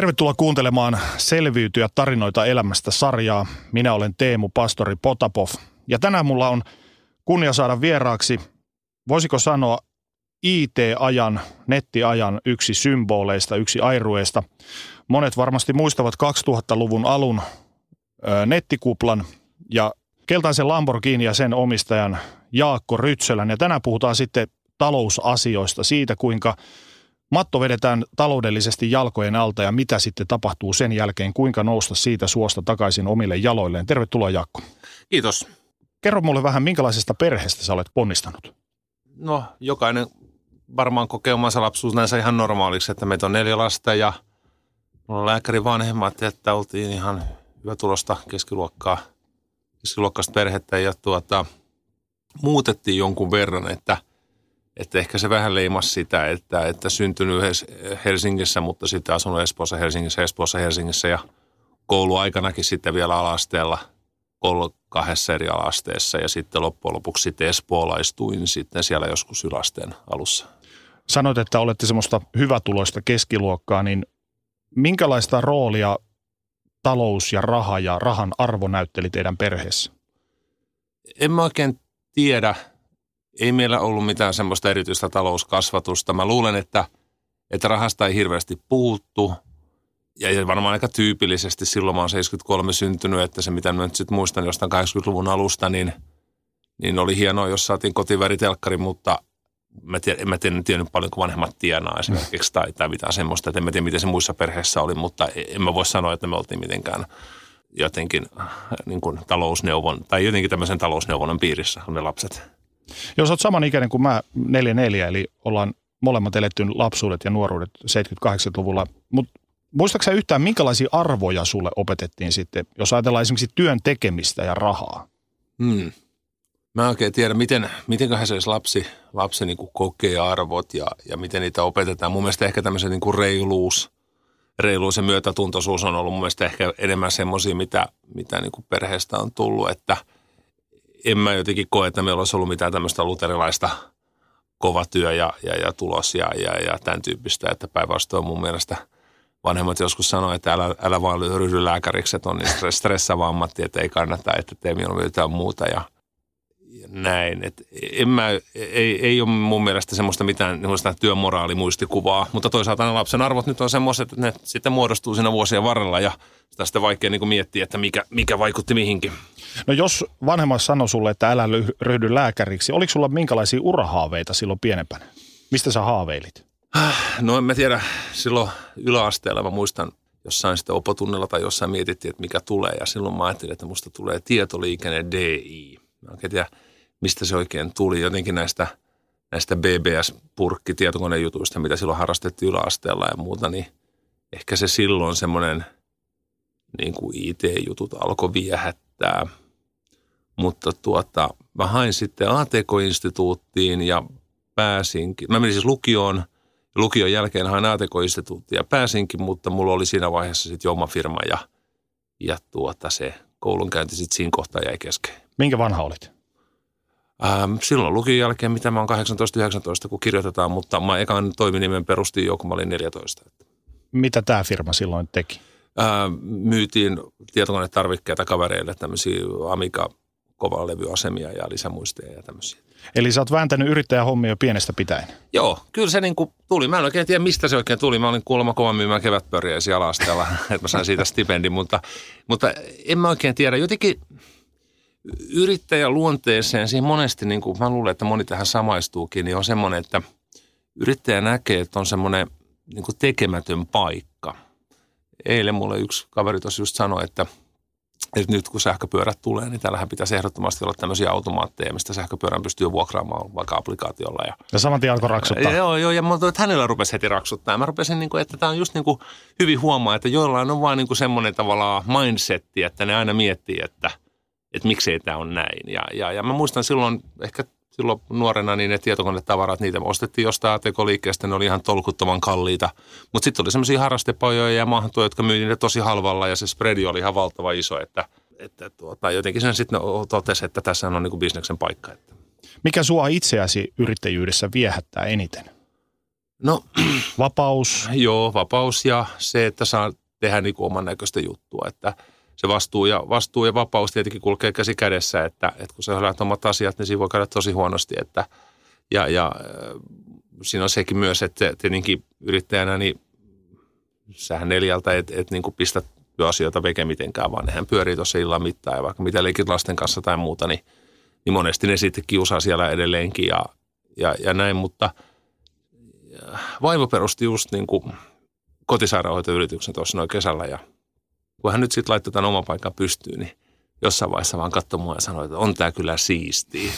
Tervetuloa kuuntelemaan Selviytyä tarinoita elämästä sarjaa. Minä olen Teemu Pastori Potapov ja tänään mulla on kunnia saada vieraaksi, voisiko sanoa IT-ajan, nettiajan yksi symboleista, yksi airueista. Monet varmasti muistavat 2000-luvun alun ö, nettikuplan ja keltaisen Lamborghini ja sen omistajan Jaakko Rytsölän. Ja tänään puhutaan sitten talousasioista, siitä kuinka matto vedetään taloudellisesti jalkojen alta ja mitä sitten tapahtuu sen jälkeen, kuinka nousta siitä suosta takaisin omille jaloilleen. Tervetuloa Jaakko. Kiitos. Kerro mulle vähän, minkälaisesta perheestä sä olet ponnistanut? No, jokainen varmaan kokee omansa lapsuus näissä ihan normaaliksi, että meitä on neljä lasta ja mulla on lääkärin vanhemmat, että oltiin ihan hyvä tulosta keskiluokkaa, keskiluokkaista perhettä ja tuota, muutettiin jonkun verran, että, että ehkä se vähän leimasi sitä, että, että syntynyt Helsingissä, mutta sitten asunut Espoossa, Helsingissä, Espoossa, Helsingissä ja kouluaikanakin sitten vielä alasteella – koulu kahdessa eri alasteessa ja sitten loppujen lopuksi sitten espoolaistuin sitten siellä joskus yläasteen alussa. Sanoit, että olette semmoista hyvätuloista keskiluokkaa, niin minkälaista roolia talous ja raha ja rahan arvo näytteli teidän perheessä? En mä oikein tiedä. Ei meillä ollut mitään semmoista erityistä talouskasvatusta. Mä luulen, että, että rahasta ei hirveästi puhuttu. Ja varmaan aika tyypillisesti silloin mä oon 73 syntynyt, että se mitä mä nyt sitten muistan jostain 80-luvun alusta, niin, niin oli hienoa, jos saatiin kotiväritelkkari, mutta mä tiedän, en mä tiedä, tiennyt paljon kuin vanhemmat tienaa esimerkiksi tai, tai mitään semmoista, että en mä tiedä miten se muissa perheissä oli, mutta en mä voi sanoa, että me oltiin mitenkään jotenkin niin kuin talousneuvon tai jotenkin tämmöisen talousneuvonnan piirissä on ne lapset. Jos olet samanikäinen kuin mä, 44, eli ollaan molemmat eletty lapsuudet ja nuoruudet 70-80-luvulla, mutta Muistaaksä yhtään, minkälaisia arvoja sulle opetettiin sitten, jos ajatellaan esimerkiksi työn tekemistä ja rahaa? Hmm. Mä en oikein tiedä, miten, mitenköhän se lapsi, lapsi niin kuin kokee arvot ja, ja miten niitä opetetaan. Mun mielestä ehkä tämmöisen niin kuin reiluus, reiluus ja myötätuntoisuus on ollut mun mielestä ehkä enemmän semmoisia, mitä, mitä niin kuin perheestä on tullut, että en mä jotenkin koe, että meillä olisi ollut mitään tämmöistä luterilaista kova työ ja, ja, ja tulos ja, ja, ja tämän tyyppistä, että päinvastoin mun mielestä – vanhemmat joskus sanoivat, että älä, älä vaan ryhdy lääkäriksi, että on niin stressaava ammatti, että ei kannata, että tee mieluummin jotain muuta ja, näin. Et en mä, ei, ei ole mun mielestä semmoista mitään semmoista työmoraalimuistikuvaa, mutta toisaalta ne lapsen arvot nyt on semmoiset, että ne sitten muodostuu siinä vuosien varrella ja sitä sitten vaikea niin miettiä, että mikä, mikä vaikutti mihinkin. No jos vanhemmat sanoi sulle, että älä ryhdy lääkäriksi, oliko sulla minkälaisia urahaaveita silloin pienempänä? Mistä sä haaveilit? No en mä tiedä, silloin yläasteella mä muistan jossain sitten opotunnella tai jossain mietittiin, että mikä tulee ja silloin mä ajattelin, että musta tulee tietoliikenne DI. Mä en tiedä, mistä se oikein tuli, jotenkin näistä, näistä BBS-purkki tietokonejutuista, mitä silloin harrastettiin yläasteella ja muuta, niin ehkä se silloin semmoinen niin kuin IT-jutut alkoi viehättää. Mutta tuota, mä hain sitten ATK-instituuttiin ja pääsinkin. Mä menin siis lukioon – lukion jälkeen hain ATK-instituuttia pääsinkin, mutta mulla oli siinä vaiheessa sitten firma ja, ja tuota se koulunkäynti sitten siinä kohtaa jäi kesken. Minkä vanha olit? Ähm, silloin lukion jälkeen, mitä mä oon 18-19, kun kirjoitetaan, mutta mä ekan toiminimen perustin jo, kun mä olin 14. Mitä tämä firma silloin teki? Ähm, myytiin tietokonetarvikkeita kavereille, tämmöisiä Amiga kovalevyasemia ja lisämuisteja ja tämmöisiä. Eli sä oot vääntänyt yrittäjähommia jo pienestä pitäen. Joo, kyllä se niin kuin tuli. Mä en oikein tiedä, mistä se oikein tuli. Mä olin kuulemma kovan myymään kevätpörjäisiä alastella, että mä sain siitä stipendin, mutta, mutta en mä oikein tiedä. Jotenkin yrittäjän luonteeseen, siihen monesti, niin kuin mä luulen, että moni tähän samaistuukin, niin on semmoinen, että yrittäjä näkee, että on semmoinen niin kuin tekemätön paikka. Eilen mulle yksi kaveri tuossa just sanoi, että että nyt kun sähköpyörät tulee, niin täällähän pitäisi ehdottomasti olla tämmöisiä automaatteja, mistä sähköpyörän pystyy vuokraamaan vaikka applikaatiolla. Ja, ja saman tien alkoi raksuttaa. Joo, joo, ja mä että hänellä rupesi heti raksuttaa. Mä rupesin, niin kuin, että tämä on just niin kuin hyvin huomaa, että joillain on vaan niin kuin semmoinen tavallaan mindsetti, että ne aina miettii, että, että miksei tämä on näin. Ja, ja, ja mä muistan silloin ehkä silloin nuorena niin ne tietokonetavarat, niitä ostettiin jostain ATK-liikkeestä, ne oli ihan tolkuttoman kalliita. Mutta sitten oli semmoisia harrastepajoja ja maahantuja, jotka myi ne tosi halvalla ja se spreadi oli ihan valtava iso, että, että tuota, jotenkin sen sitten totesi, että tässä on niin kuin bisneksen paikka. Että. Mikä sua itseäsi yrittäjyydessä viehättää eniten? No, vapaus. Joo, vapaus ja se, että saa tehdä niin kuin oman näköistä juttua, että – se vastuu ja, vastuu ja vapaus tietenkin kulkee käsi kädessä, että, että kun sä hoidat omat asiat, niin siinä voi käydä tosi huonosti. Että, ja, ja äh, siinä on sekin myös, että tietenkin yrittäjänä, niin sähän neljältä et, et niin kuin pistä työasioita veke mitenkään, vaan nehän pyörii tuossa illan mittaan ja vaikka mitä leikit lasten kanssa tai muuta, niin, niin monesti ne sitten kiusaa siellä edelleenkin ja, ja, ja näin, mutta vaimo perusti just niin kuin kotisairaanhoitoyrityksen tuossa noin kesällä ja kun hän nyt sitten laittoi tämän oman paikan pystyyn, niin jossain vaiheessa vaan katsoi mua ja sanoi, että on tämä kyllä siistiä.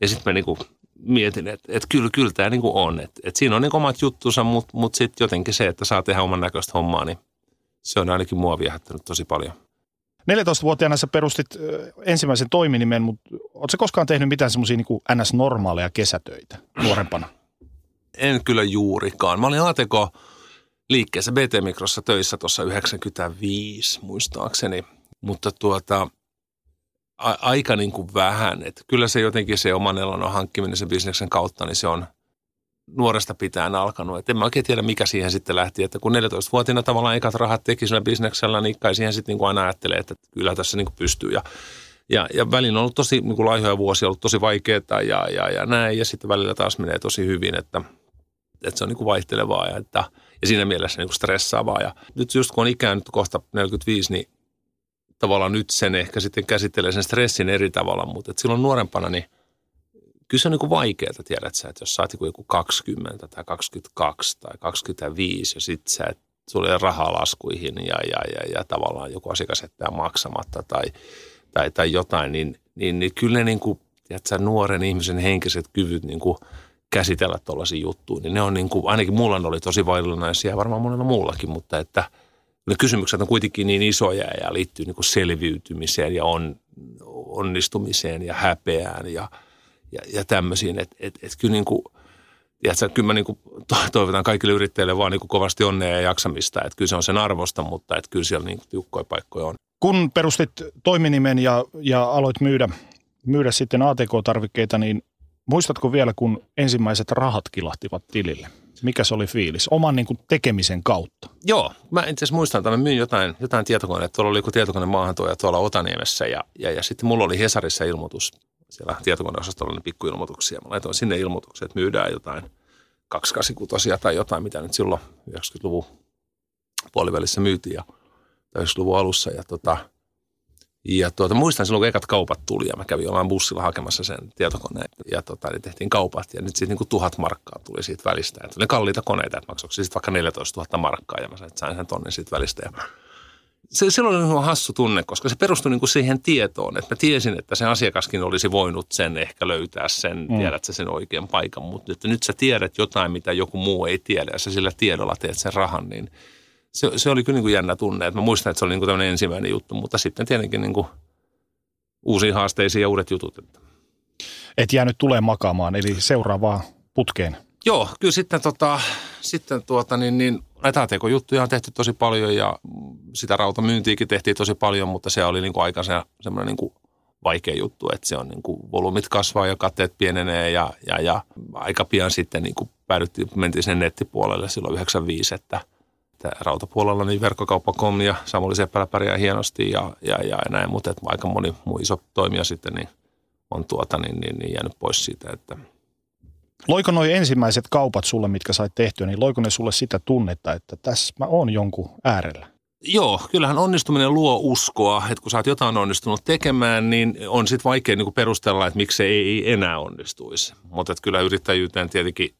Ja sitten mä niinku mietin, että, että kyllä, kyllä tämä niinku on. Että, että siinä on niinku omat juttunsa, mutta, mutta sitten jotenkin se, että saa tehdä oman näköistä hommaa, niin se on ainakin mua viehättänyt tosi paljon. 14-vuotiaana sä perustit ensimmäisen toiminimen, mutta ootko koskaan tehnyt mitään semmoisia niin NS-normaaleja kesätöitä nuorempana? En kyllä juurikaan. Mä olin ATK liikkeessä BT-mikrossa töissä tuossa 95 muistaakseni, mutta tuota, a- aika niin kuin vähän. Että kyllä se jotenkin se oman elannon hankkiminen sen bisneksen kautta, niin se on nuoresta pitäen alkanut. Et en mä oikein tiedä, mikä siihen sitten lähti. Että kun 14-vuotiaana tavallaan ekat rahat teki sillä bisneksellä, niin kai siihen sitten niin kuin aina ajattelee, että kyllä tässä niin kuin pystyy. Ja, ja, ja välillä on ollut tosi niin kuin laihoja vuosia, ollut tosi vaikeaa ja, ja, ja näin. Ja sitten välillä taas menee tosi hyvin, että, että se on niin kuin vaihtelevaa. Ja että, ja siinä mielessä niin kuin stressaavaa. Ja nyt just kun on ikään nyt kohta 45, niin tavallaan nyt sen ehkä sitten käsittelee sen stressin eri tavalla, mutta että silloin nuorempana niin kyllä se on niin vaikeaa, tiedät sä, että jos sä oot joku 20 tai 22 tai 25 ja sitten sä et, sulla ei rahaa laskuihin ja, ja, ja, ja tavallaan joku asiakas jättää maksamatta tai, tai, tai jotain, niin, niin, niin kyllä ne niin kuin, tiedät sä, nuoren ihmisen henkiset kyvyt niin kuin – käsitellä tuollaisia juttuja, niin ne on niin kuin, ainakin mulla ne oli tosi vaillinaisia ja varmaan monella muullakin, mutta että ne kysymykset on kuitenkin niin isoja ja liittyy niin kuin selviytymiseen ja on, onnistumiseen ja häpeään ja, ja, ja tämmöisiin, että et, et kyllä niin kuin, tiedätkö, kyllä mä niin kuin toivotan kaikille yrittäjille vaan niin kuin kovasti onnea ja jaksamista, että kyllä se on sen arvosta, mutta että kyllä siellä niin kuin tiukkoja paikkoja on. Kun perustit toiminimen ja, ja aloit myydä, myydä sitten ATK-tarvikkeita, niin Muistatko vielä, kun ensimmäiset rahat kilahtivat tilille? Mikä se oli fiilis? Oman niin kuin, tekemisen kautta. Joo, mä itse asiassa muistan, että mä myin jotain, jotain tietokoneita. Tuolla oli joku tietokone maahantuoja tuolla Otaniemessä ja, ja, ja sitten mulla oli Hesarissa ilmoitus. Siellä tietokoneosastolla oli pikkuilmoituksia. Mä laitoin sinne ilmoituksen, että myydään jotain 286 tai jotain, mitä nyt silloin 90-luvun puolivälissä myytiin ja 90-luvun alussa. Ja tota, ja tuota, muistan silloin, kun ekat kaupat tuli ja mä kävin jollain bussilla hakemassa sen tietokoneen ja tota, niin tehtiin kaupat ja nyt sitten niin tuhat markkaa tuli siitä välistä. Ja tuli kalliita koneita, että maksoiko sitten vaikka 14 000 markkaa ja mä sain, sain sen tonnin siitä välistä. Ja se, silloin oli niin hassu tunne, koska se perustui niin kuin siihen tietoon, että mä tiesin, että se asiakaskin olisi voinut sen ehkä löytää sen, mm. tiedät sä sen oikean paikan, mutta että nyt sä tiedät jotain, mitä joku muu ei tiedä ja sä sillä tiedolla teet sen rahan, niin – se, se oli kyllä niin kuin jännä tunne. Että mä muistan, että se oli niin kuin tämmöinen ensimmäinen juttu, mutta sitten tietenkin niin kuin uusiin haasteisiin ja uudet jutut. Et jäänyt tulee makaamaan, eli seuraavaa putkeen. Joo, kyllä sitten, tota, sitten tuota, niin, niin, näitä ATK-juttuja on tehty tosi paljon ja sitä rautamyyntiäkin tehtiin tosi paljon, mutta se oli niin kuin aika se, semmoinen niin kuin vaikea juttu, että se on niin kuin volyymit kasvaa ja katteet pienenee ja, ja, ja aika pian sitten niin kuin päädyttiin, mentiin sen nettipuolelle silloin 95, että – että rautapuolella niin verkkokauppa.com ja Samuli Seppälä pärjää hienosti ja, ja, ja näin, mutta että aika moni muu iso toimija sitten niin on tuota, niin, niin, niin jäänyt pois siitä, että Loiko noin ensimmäiset kaupat sulle, mitkä sait tehtyä, niin loiko ne sulle sitä tunnetta, että tässä mä oon jonkun äärellä? Joo, kyllähän onnistuminen luo uskoa, että kun sä oot jotain onnistunut tekemään, niin on sitten vaikea niin perustella, että miksi se ei enää onnistuisi. Mutta kyllä yrittäjyyteen tietenkin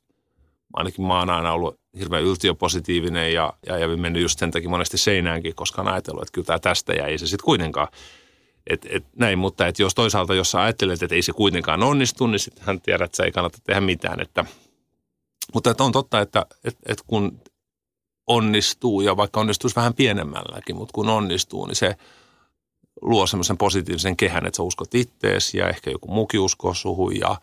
ainakin mä oon aina ollut hirveän yltiöpositiivinen ja, ja, ja mennyt just sen takia monesti seinäänkin, koska on ajatellut, että kyllä tämä tästä ja ei se sitten kuitenkaan. Et, et näin, mutta et jos toisaalta, jos sä ajattelet, että ei se kuitenkaan onnistu, niin sitten hän tiedät, että se ei kannata tehdä mitään. Että, mutta että on totta, että et, et kun onnistuu ja vaikka onnistuisi vähän pienemmälläkin, mutta kun onnistuu, niin se luo semmoisen positiivisen kehän, että sä uskot ittees ja ehkä joku muukin uskoo suhun ja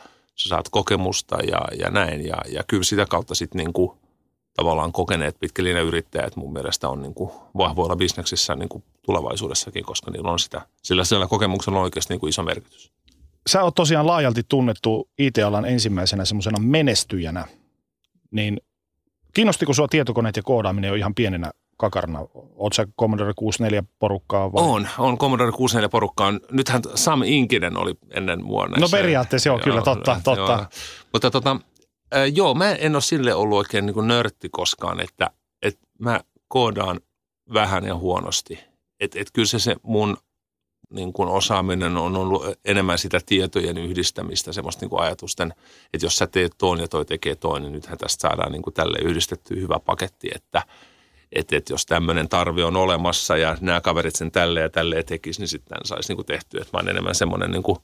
sä saat kokemusta ja, ja näin. Ja, ja kyllä sitä kautta sitten niin tavallaan kokeneet pitkällinen yrittäjät mun mielestä on niin kuin vahvoilla bisneksissä niin kuin tulevaisuudessakin, koska niillä on sitä, sillä sillä kokemuksella on oikeasti niin kuin iso merkitys. Sä oot tosiaan laajalti tunnettu IT-alan ensimmäisenä semmoisena menestyjänä, niin kiinnostiko sua tietokoneet ja koodaaminen jo ihan pienenä kakarna? Oot sä Commodore 64 porukkaa vai? On, on Commodore 64 porukkaa. Nythän Sam Inkinen oli ennen vuonna. No periaatteessa joo, joo kyllä, totta, totta. Joo. Mutta tota, äh, joo, mä en ole sille ollut oikein niin nörtti koskaan, että, että mä koodaan vähän ja huonosti. Että et kyllä se, se mun niin kuin osaaminen on ollut enemmän sitä tietojen yhdistämistä, semmoista niin kuin ajatusten, että jos sä teet tuon ja toi tekee toinen, niin nythän tästä saadaan niin kuin tälle yhdistetty hyvä paketti, että, että, että jos tämmöinen tarve on olemassa ja nämä kaverit sen tälle ja tälle tekisi, niin sitten saisi niin kuin tehtyä. Että mä enemmän semmoinen niin kuin,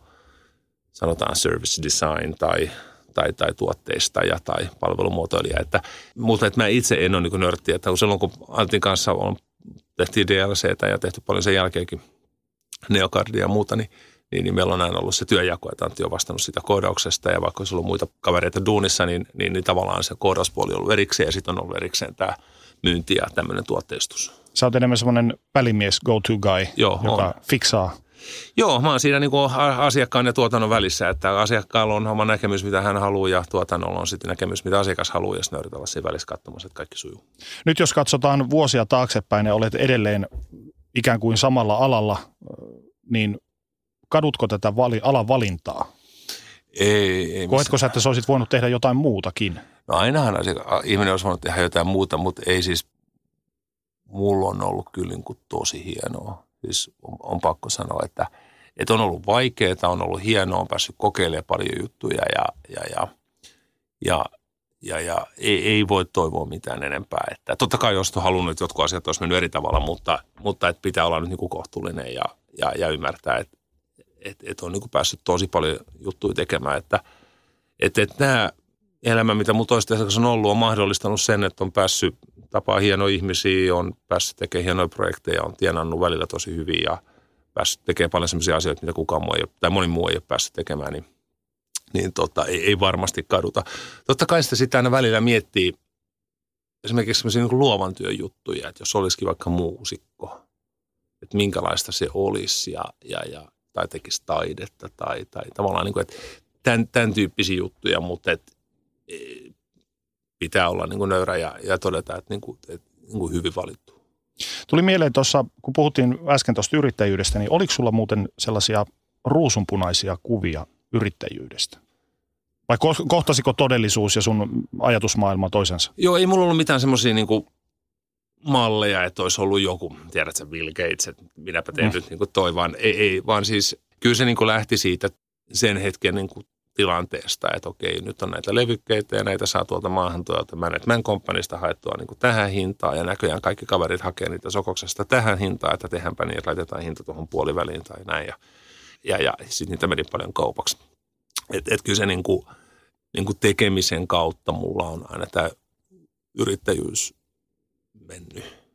sanotaan service design tai, tai, tai tuotteistaja tai palvelumuotoilija. Että, mutta että mä itse en ole niin nörtti, että silloin kun Antin kanssa on, tehtiin DLCtä ja tehty paljon sen jälkeenkin neokardia ja muuta, niin, niin, niin meillä on aina ollut se työjako, että Antti on vastannut sitä koodauksesta ja vaikka olisi ollut muita kavereita duunissa, niin, niin, niin tavallaan se koodauspuoli on ollut erikseen ja sitten on ollut erikseen tämä myynti ja tämmöinen tuotteistus. Sä oot enemmän semmoinen välimies, go-to guy, Joo, joka on. fiksaa Joo, mä oon siinä niin kuin asiakkaan ja tuotannon välissä, että asiakkaalla on oma näkemys, mitä hän haluaa ja tuotannolla on sitten näkemys, mitä asiakas haluaa ja sitten yritetään olla siinä välissä katsomassa, että kaikki sujuu. Nyt jos katsotaan vuosia taaksepäin ja olet edelleen ikään kuin samalla alalla, niin kadutko tätä vali, alan valintaa? Ei, ei Koetko sä, että sä olisit voinut tehdä jotain muutakin? No ainahan ihminen olisi voinut tehdä jotain muuta, mutta ei siis, mulla on ollut kyllä niin kuin tosi hienoa. Siis on, on pakko sanoa, että, että on ollut vaikeaa, on ollut hienoa, on päässyt kokeilemaan paljon juttuja ja, ja, ja, ja, ja, ja ei, ei voi toivoa mitään enempää. Että totta kai jos halunnut, että jotkut asiat olisi mennyt eri tavalla, mutta, mutta että pitää olla nyt niin kuin kohtuullinen ja, ja, ja ymmärtää, että, että, että on niin kuin päässyt tosi paljon juttuja tekemään. Että, että, että nämä elämä, mitä mun toistaiseksi on ollut, on mahdollistanut sen, että on päässyt tapaa hienoja ihmisiä, on päässyt tekemään hienoja projekteja, on tienannut välillä tosi hyvin ja päässyt tekemään paljon sellaisia asioita, mitä kukaan muu ei ole, tai moni muu ei ole päässyt tekemään, niin, niin tota, ei, ei, varmasti kaduta. Totta kai sitä sitten aina välillä miettii esimerkiksi sellaisia niin luovan työn juttuja, että jos olisikin vaikka muusikko, että minkälaista se olisi ja, ja, ja tai tekisi taidetta tai, tai tavallaan niin kuin, että tämän, tämän tyyppisiä juttuja, mutta että pitää olla niin kuin nöyrä ja, ja todeta, että, niin kuin, että niin kuin hyvin valittu. Tuli mieleen tuossa, kun puhuttiin äsken tuosta yrittäjyydestä, niin oliko sulla muuten sellaisia ruusunpunaisia kuvia yrittäjyydestä? Vai kohtasiko todellisuus ja sun ajatusmaailma toisensa? Joo, ei mulla ollut mitään semmoisia niin malleja, että olisi ollut joku, tiedätkö, Bill Gates, että minäpä teen mm. nyt niin kuin toi, vaan ei, ei, vaan siis kyllä se niin kuin lähti siitä sen hetken niin kuin tilanteesta, että okei, nyt on näitä levykkeitä ja näitä saa tuolta maahan tuolta Management Companysta haettua niin kuin tähän hintaan ja näköjään kaikki kaverit hakee niitä sokoksesta tähän hintaan, että tehdäänpä niin, että laitetaan hinta tuohon puoliväliin tai näin ja, ja, ja sitten niitä meni paljon kaupaksi. Että et kyllä se niin kuin, niin kuin tekemisen kautta mulla on aina tämä yrittäjyys mennyt.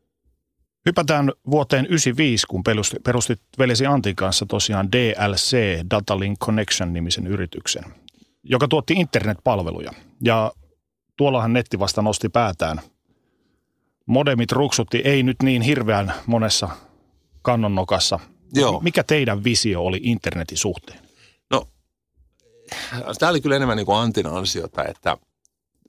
Hypätään vuoteen 1995, kun perustit veljesi Antin kanssa tosiaan DLC, Data Link Connection nimisen yrityksen, joka tuotti internetpalveluja. Ja tuollahan netti vasta nosti päätään. Modemit ruksutti ei nyt niin hirveän monessa kannonnokassa. Joo. Mikä teidän visio oli internetin suhteen? No, tämä oli kyllä enemmän niin kuin Antin ansiota, että –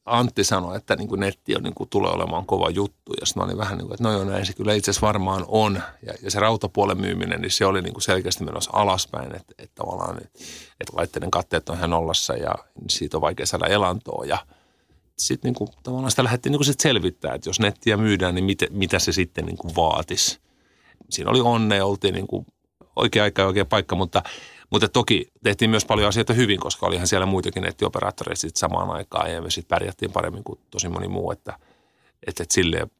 Antti sanoi, että niin kuin netti on, niin kuin, tulee olemaan kova juttu. Ja sitten olin vähän niin kuin, että no joo, näin se kyllä itse asiassa varmaan on. Ja, ja se rautapuolen myyminen, niin se oli niin kuin selkeästi menossa alaspäin. Että, että tavallaan, että, että laitteiden katteet on ihan nollassa ja siitä on vaikea saada elantoa. Ja sitten niin kuin, tavallaan sitä lähdettiin niin kuin sit selvittää, että jos nettiä myydään, niin mitä, mitä se sitten niin kuin vaatisi. Siinä oli onne, oltiin niin kuin oikea aika ja oikea paikka, mutta, Mutta toki tehtiin myös paljon asioita hyvin, koska olihan siellä muitakin nettioperaattoreita sitten samaan aikaan ja me sitten pärjättiin paremmin kuin tosi moni muu, että, että, että silleen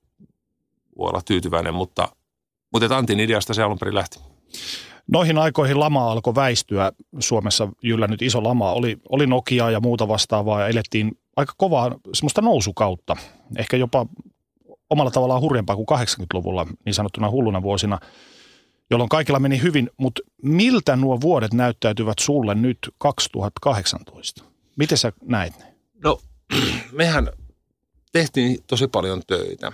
voi olla tyytyväinen, mutta, mutta että Antin ideasta se alun perin lähti. Noihin aikoihin lama alkoi väistyä. Suomessa jyllännyt iso lama. Oli, oli Nokia ja muuta vastaavaa ja elettiin aika kovaa semmoista nousukautta. Ehkä jopa omalla tavallaan hurjempaa kuin 80-luvulla niin sanottuna hulluna vuosina, jolloin kaikilla meni hyvin. Mutta miltä nuo vuodet näyttäytyvät sulle nyt 2018? Miten sä näet ne? No, mehän tehtiin tosi paljon töitä.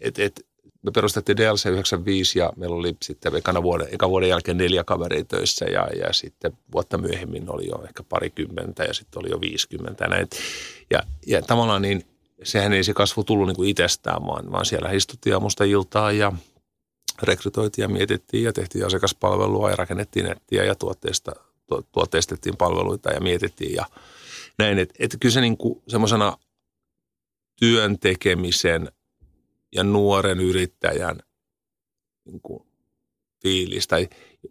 Et, et, me perustettiin DLC 95 ja meillä oli sitten ekana vuoden, eka vuoden jälkeen neljä kaveria töissä ja, ja sitten vuotta myöhemmin oli jo ehkä parikymmentä ja sitten oli jo 50 ja näin. Ja, ja tavallaan niin sehän ei se kasvu tullut niin kuin itsestään, vaan, vaan siellä istuttiin aamusta iltaa ja rekrytoitiin ja mietittiin ja tehtiin asiakaspalvelua ja rakennettiin nettiä ja tuotteista, tu, tuotteistettiin palveluita ja mietittiin ja näin. Että et kyllä se niin semmoisena työn tekemisen ja nuoren yrittäjän niin kuin fiilis. Tai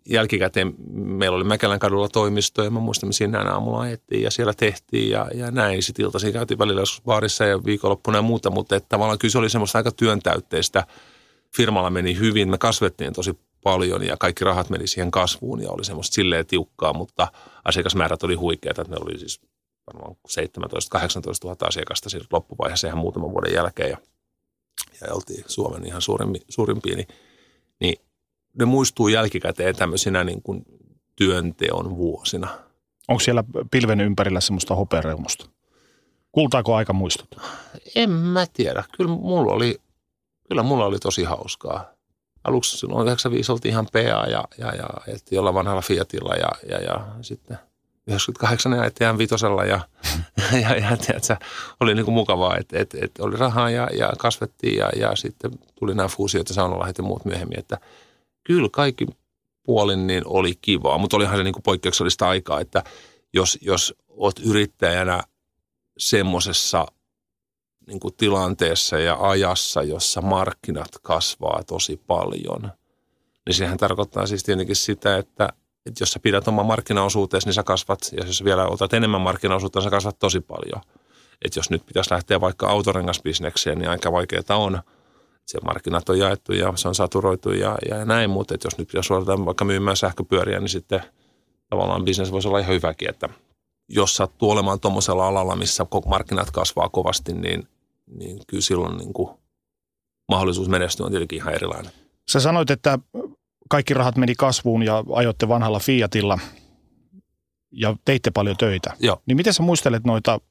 jälkikäteen meillä oli Mäkelän kadulla toimisto ja mä muistan, siinä aamulla ajettiin ja siellä tehtiin ja, ja näin. Sitten iltaisin käytiin välillä baarissa ja viikonloppuna ja muuta, mutta että tavallaan kyllä se oli semmoista aika työntäytteistä. Firmalla meni hyvin, me kasvettiin tosi paljon ja kaikki rahat meni siihen kasvuun ja oli semmoista silleen tiukkaa, mutta asiakasmäärät oli huikeita. Että meillä oli siis varmaan 17-18 000 asiakasta siinä loppuvaiheessa ihan muutaman vuoden jälkeen ja, ja oltiin Suomen ihan suurimpi, suurimpia, niin, niin ne muistuu jälkikäteen tämmöisinä niin kuin työnteon vuosina. Onko siellä pilven ympärillä semmoista hopeareunusta? Kultaako aika muistot? En mä tiedä. Kyllä mulla oli, kyllä mulla oli tosi hauskaa. Aluksi silloin 95 oltiin ihan PA ja, ja, ja ajettiin olla vanhalla Fiatilla ja, ja, ja sitten 98 ajettiin vitosella ja, ja, ja tiedätkö, oli niin kuin mukavaa, että et, et oli rahaa ja, ja kasvettiin ja, ja sitten tuli nämä fuusiot ja saunalahdet ja muut myöhemmin, että – kyllä kaikki puolin niin oli kivaa, mutta olihan se niin kuin poikkeuksellista aikaa, että jos, jos olet yrittäjänä semmoisessa niin kuin tilanteessa ja ajassa, jossa markkinat kasvaa tosi paljon, niin sehän tarkoittaa siis tietenkin sitä, että, että jos sä pidät oman markkinaosuuteesi, niin sä kasvat, ja jos vielä otat enemmän markkinaosuutta, niin sä kasvat tosi paljon. Että jos nyt pitäisi lähteä vaikka autorengasbisnekseen, niin aika vaikeaa on – siellä markkinat on jaettu ja se on saturoitu ja, ja näin, mutta jos nyt jos ruvetaan vaikka myymään sähköpyöriä, niin sitten tavallaan bisnes voisi olla ihan hyväkin, että jos sattuu olemaan tuommoisella alalla, missä markkinat kasvaa kovasti, niin, niin kyllä silloin niin kuin mahdollisuus menestyä on tietenkin ihan erilainen. Sä sanoit, että kaikki rahat meni kasvuun ja ajoitte vanhalla Fiatilla ja teitte paljon töitä. Joo. Niin miten sä muistelet noita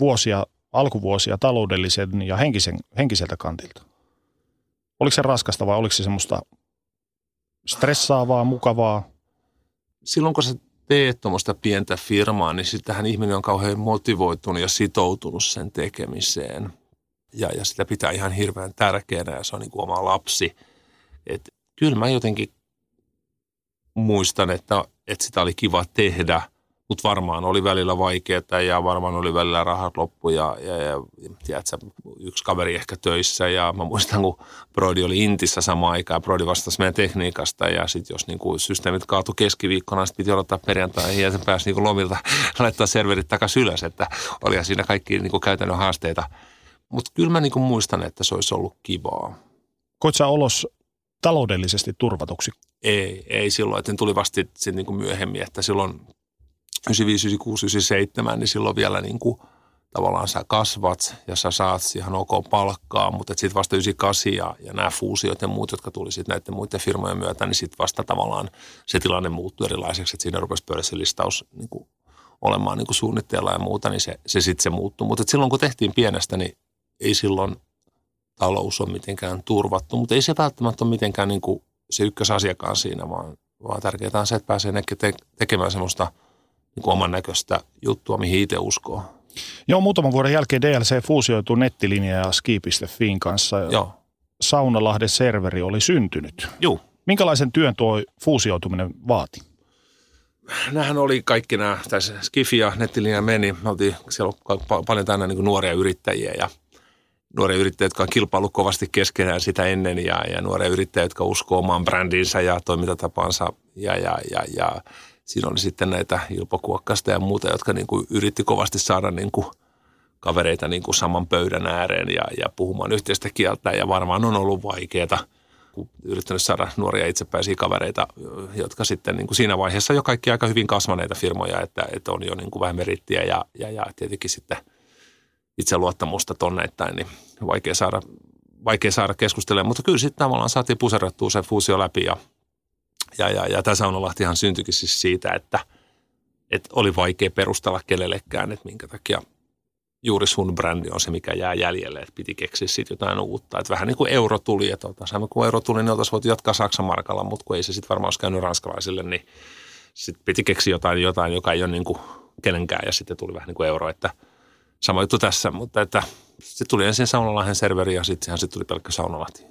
vuosia, alkuvuosia taloudellisen ja henkisen, henkiseltä kantilta? Oliko se raskasta vai oliko se semmoista stressaavaa, mukavaa? Silloin kun sä teet tuommoista pientä firmaa, niin sittenhän ihminen on kauhean motivoitunut ja sitoutunut sen tekemiseen. Ja, ja sitä pitää ihan hirveän tärkeänä ja se on niin kuin oma lapsi. Et kyllä mä jotenkin muistan, että, että sitä oli kiva tehdä – mutta varmaan oli välillä vaikeaa ja varmaan oli välillä rahat loppu ja, ja, ja tiedätkö, yksi kaveri ehkä töissä ja mä muistan, kun Brody oli Intissä samaan aikaan, Brody vastasi meidän tekniikasta ja sitten jos niinku systeemit kaatu keskiviikkona, sitten piti odottaa perjantaihin ja sen pääsi niinku lomilta laittaa serverit takaisin ylös, että oli siinä kaikki niinku käytännön haasteita. Mutta kyllä mä niinku muistan, että se olisi ollut kivaa. Koit sä olos taloudellisesti turvatuksi? Ei, ei silloin, että tuli vasta sitten niin myöhemmin, että silloin 95, 96, 97, niin silloin vielä niin kuin tavallaan sä kasvat ja sä saat ihan ok palkkaa, mutta sitten vasta 98 ja, ja nämä fuusiot ja muut, jotka tuli sitten näiden muiden firmojen myötä, niin sitten vasta tavallaan se tilanne muuttui erilaiseksi, että siinä rupesi pörssilistaus niin kuin olemaan niin kuin suunnitteilla ja muuta, niin se, se sitten se muuttui. Mutta silloin kun tehtiin pienestä, niin ei silloin talous ole mitenkään turvattu, mutta ei se välttämättä ole mitenkään niin kuin se ykkösasiakaan siinä, vaan, vaan tärkeää on se, että pääsee tekemään semmoista – niin oman näköistä juttua, mihin itse uskoo. Joo, muutaman vuoden jälkeen DLC fuusioituu nettilinja ja ski.fin kanssa. Joo. Saunalahden serveri oli syntynyt. Joo. Minkälaisen työn tuo fuusioituminen vaati? Nämähän oli kaikki nämä, tässä Skifi ja nettilinja meni. Me oltiin siellä on paljon tänne niin nuoria yrittäjiä ja nuoria yrittäjiä, jotka on kilpailu kovasti keskenään sitä ennen ja, ja nuoria yrittäjiä, jotka uskoo omaan brändinsä ja toimintatapansa ja, ja, ja, ja siinä oli sitten näitä Ilpo ja muuta, jotka niin kuin yritti kovasti saada niin kuin kavereita niin kuin saman pöydän ääreen ja, ja puhumaan yhteistä kieltä. Ja varmaan on ollut vaikeaa yrittänyt saada nuoria itsepäisiä kavereita, jotka sitten niin kuin siinä vaiheessa jo kaikki aika hyvin kasvaneita firmoja, että, että on jo niin kuin vähän merittiä ja, ja, ja tietenkin sitten itseluottamusta tonneittain, niin vaikea saada, vaikea saada keskustelemaan. Mutta kyllä sitten tavallaan saatiin puserrettua se fuusio läpi ja, ja, ja, ja tämä Saunalahtihan syntyikin siis siitä, että, että oli vaikea perustella kenellekään, että minkä takia juuri sun brändi on se, mikä jää jäljelle, että piti keksiä sitten jotain uutta. Että vähän niin kuin euro tuli, että oltaisiin, kun euro tuli, niin oltaisiin voitu jatkaa Saksan markalla, mutta kun ei se sitten varmaan olisi käynyt ranskalaisille, niin sitten piti keksiä jotain, jotain joka ei ole niin kuin kenenkään ja sitten tuli vähän niin kuin euro, että sama juttu tässä, mutta että sitten tuli ensin Saunalahden serveri ja sittenhän sitten tuli pelkkä Saunalahti.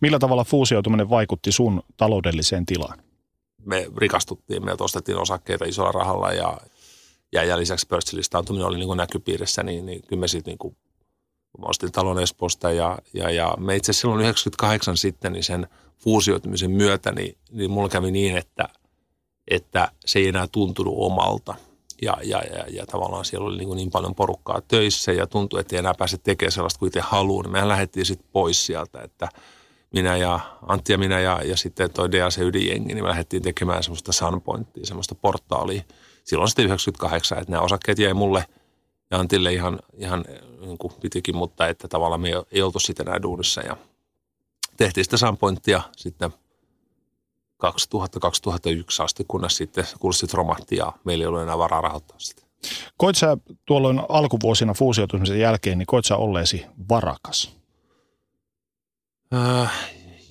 Millä tavalla fuusioituminen vaikutti sun taloudelliseen tilaan? Me rikastuttiin, me ostettiin osakkeita isolla rahalla ja ja, ja lisäksi pörssilistautuminen oli niin kuin näkypiirissä, niin, niin kyllä me sitten niin kuin, mä ostin talon Espoosta ja, ja, ja me itse silloin 98 sitten niin sen fuusioitumisen myötä, niin, niin mulla kävi niin, että, että se ei enää tuntunut omalta. Ja, ja, ja, ja tavallaan siellä oli niin, kuin niin paljon porukkaa töissä ja tuntui, että ei enää pääse tekemään sellaista kuin itse haluaa. Niin mehän lähdettiin sitten pois sieltä, että minä ja Antti ja minä ja, ja sitten toi DAC ydinjengi, niin me lähdettiin tekemään semmoista Sunpointia, semmoista portaalia – silloin sitten 98, että nämä osakkeet jäi mulle ja Antille ihan, ihan niin kuin pitikin, mutta että tavallaan me ei oltu sitten enää duunissa ja tehtiin sitä Sunpointia sitten 2000-2001 asti, kunnes sitten kurssit romahti ja meillä ei ollut enää varaa rahoittaa sitä. Koit sä tuolloin alkuvuosina fuusioitumisen jälkeen, niin koit sä olleesi varakas? Äh,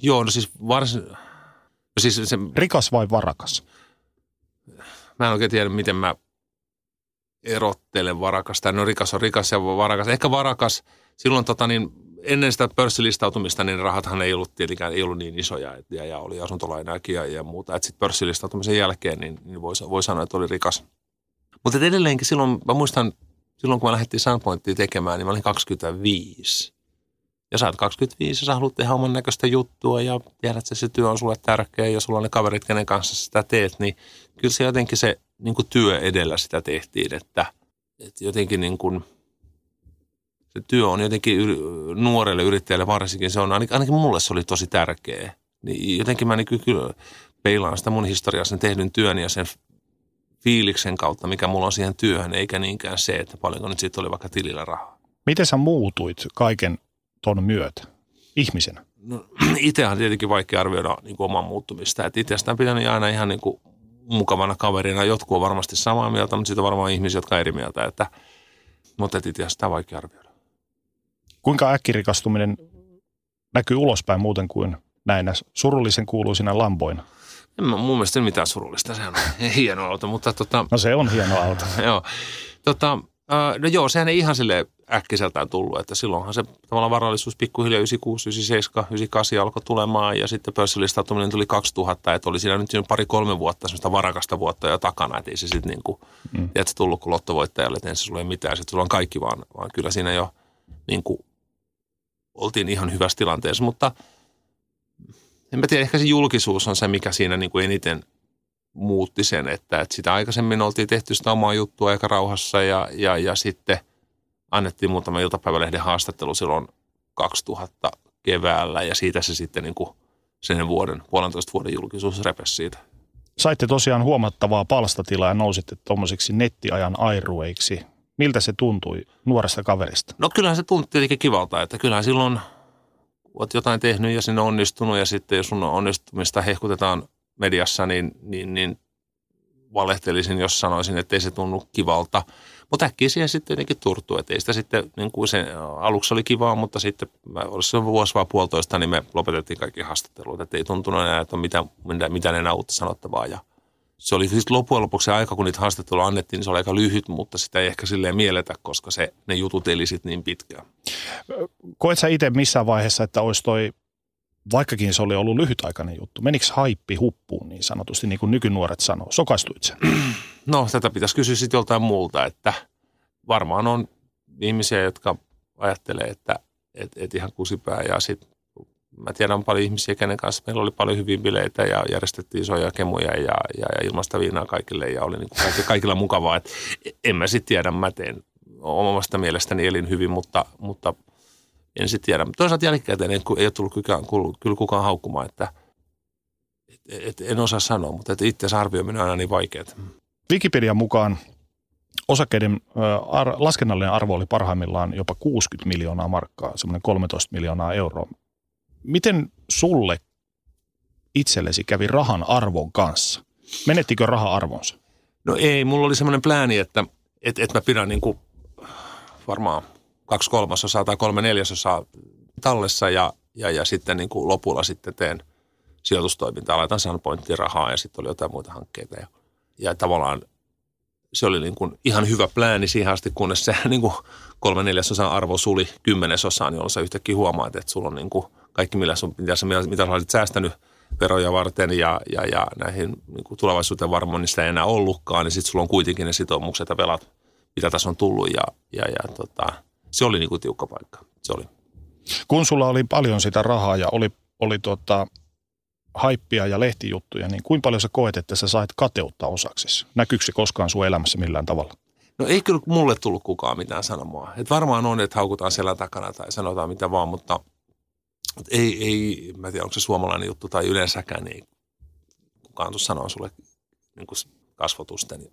joo, no siis varsin... No siis se, Rikas vai varakas? mä en oikein tiedä, miten mä erottelen varakasta. No rikas on rikas ja varakas. Ehkä varakas, silloin tota niin, ennen sitä pörssilistautumista, niin rahathan ei ollut tietenkään ei ollut niin isoja et, ja, ja oli asuntolainaakin ja, ja muuta. Sitten pörssilistautumisen jälkeen niin, niin voi, voi sanoa, että oli rikas. Mutta edelleenkin silloin, mä muistan, silloin kun mä lähdettiin Sunpointia tekemään, niin mä olin 25. Ja sä oot 25 ja sä haluat tehdä oman näköistä juttua ja tiedät, että se työ on sulle tärkeä ja sulla on ne kaverit, kenen kanssa sitä teet, niin kyllä se jotenkin se niin työ edellä sitä tehtiin, että, että jotenkin niin kuin, se työ on jotenkin nuorelle yrittäjälle varsinkin, se on ainakin, ainakin mulle se oli tosi tärkeä. Niin jotenkin mä niin kyllä peilaan sitä mun historiaa sen tehdyn työn ja sen fiiliksen kautta, mikä mulla on siihen työhön, eikä niinkään se, että paljonko nyt siitä oli vaikka tilillä rahaa. Miten sä muutuit kaiken ton myötä ihmisenä? No, itse on tietenkin vaikea arvioida niin kuin oman muuttumista. Itsestäni pitänyt aina ihan niin kuin mukavana kaverina. Jotkut on varmasti samaa mieltä, mutta sitten on varmaan ihmisiä, jotka on eri mieltä. Että, mutta itse sitä on vaikea arvioida. Kuinka äkkirikastuminen näkyy ulospäin muuten kuin näinä surullisen kuuluisina lamboina? En mä, mun mielestä mitään surullista. Se on hieno auto, mutta tota... No se on hieno auto. joo. Tota, no joo, sehän ei ihan sille äkkiseltään tullut, että silloinhan se tavallaan varallisuus pikkuhiljaa 96, 97, 98 alkoi tulemaan ja sitten pörssilistautuminen tuli 2000, että oli siinä nyt pari-kolme vuotta semmoista varakasta vuotta jo takana, että ei se sitten niin kuin, mm. tullut kuin lottovoittajalle, että ensin sulla ei mitään, sitten sulla on kaikki vaan, vaan kyllä siinä jo niin kuin, oltiin ihan hyvässä tilanteessa, mutta en mä tiedä, ehkä se julkisuus on se, mikä siinä niin kuin eniten muutti sen, että, että sitä aikaisemmin oltiin tehty sitä omaa juttua aika rauhassa ja, ja, ja sitten – annettiin muutama iltapäivälehden haastattelu silloin 2000 keväällä ja siitä se sitten niin kuin sen vuoden, puolentoista vuoden julkisuus repesi siitä. Saitte tosiaan huomattavaa palstatilaa ja nousitte tuommoiseksi nettiajan airueiksi. Miltä se tuntui nuoresta kaverista? No kyllähän se tuntui tietenkin kivalta, että kyllähän silloin olet jotain tehnyt ja sinne onnistunut ja sitten jos sun onnistumista hehkutetaan mediassa, niin, niin, niin valehtelisin, jos sanoisin, että ei se tunnu kivalta – mutta äkkiä siihen sitten jotenkin turtuu, että ei sitä sitten, niin kuin se aluksi oli kivaa, mutta sitten olisi se vuosi vai puolitoista, niin me lopetettiin kaikki haastattelut, että ei tuntunut enää, että on mitään, mitään enää uutta sanottavaa ja se oli siis loppujen lopuksi se aika, kun niitä haastatteluja annettiin, niin se oli aika lyhyt, mutta sitä ei ehkä silleen mielletä, koska se, ne jutut eli sitten niin pitkään. Koet sä itse missään vaiheessa, että olisi toi, vaikkakin se oli ollut lyhytaikainen juttu, menikö haippi huppuun niin sanotusti, niin kuin nykynuoret sanoo? Sokaistuit sen? No, tätä pitäisi kysyä sitten joltain muulta, että varmaan on ihmisiä, jotka ajattelee, että et, et ihan kusipää ja sitten mä tiedän paljon ihmisiä, kenen kanssa meillä oli paljon hyviä bileitä ja järjestettiin isoja kemuja ja, ja, ja ilmasta viinaa kaikille ja oli niin kuin kaikilla, mukavaa. Et en mä sitten tiedä, mä teen omasta mielestäni elin hyvin, mutta, mutta en sitten tiedä. Toisaalta jälkikäteen ei, ei ole tullut kyllä, kyllä kukaan haukkumaan, että et, et, en osaa sanoa, mutta itse arvioiminen on aina niin vaikeaa. Wikipedian mukaan osakkeiden ar- laskennallinen arvo oli parhaimmillaan jopa 60 miljoonaa markkaa, semmoinen 13 miljoonaa euroa. Miten sulle itsellesi kävi rahan arvon kanssa? Menettikö raha arvonsa? No ei, mulla oli semmoinen plääni, että, että, että mä pidän niin kuin varmaan kaksi kolmasosaa tai kolme neljäsosaa tallessa ja, ja, ja sitten niin kuin lopulla sitten teen sijoitustoimintaa, laitan Sunpointtiin rahaa ja sitten oli jotain muita hankkeita. Ja, ja tavallaan se oli niin kuin ihan hyvä plääni siihen asti, kunnes se niin kuin kolme neljäsosan arvo suli kymmenesosaan, jolloin sä yhtäkkiä huomaat, että sulla on niin kuin kaikki, millä sun, mitä, sä, mitä sä olisit säästänyt veroja varten ja, ja, ja näihin niin kuin tulevaisuuteen varmaan niistä ei enää ollutkaan, niin sitten sulla on kuitenkin ne sitoumukset ja velat, mitä tässä on tullut ja, ja, ja tota, se oli niin kuin tiukka paikka. Se oli. Kun sulla oli paljon sitä rahaa ja oli, oli tota, haippia ja lehtijuttuja, niin kuinka paljon sä koet, että sä sait kateutta osaksi? Näkyykö se koskaan sun elämässä millään tavalla? No ei kyllä mulle tullut kukaan mitään sanomaan. Et varmaan on, että haukutaan siellä takana tai sanotaan mitä vaan, mutta, mutta ei, ei, mä tiedä onko se suomalainen juttu tai yleensäkään, niin kukaan tuu sanoa sulle niin kuin kasvotusten. Niin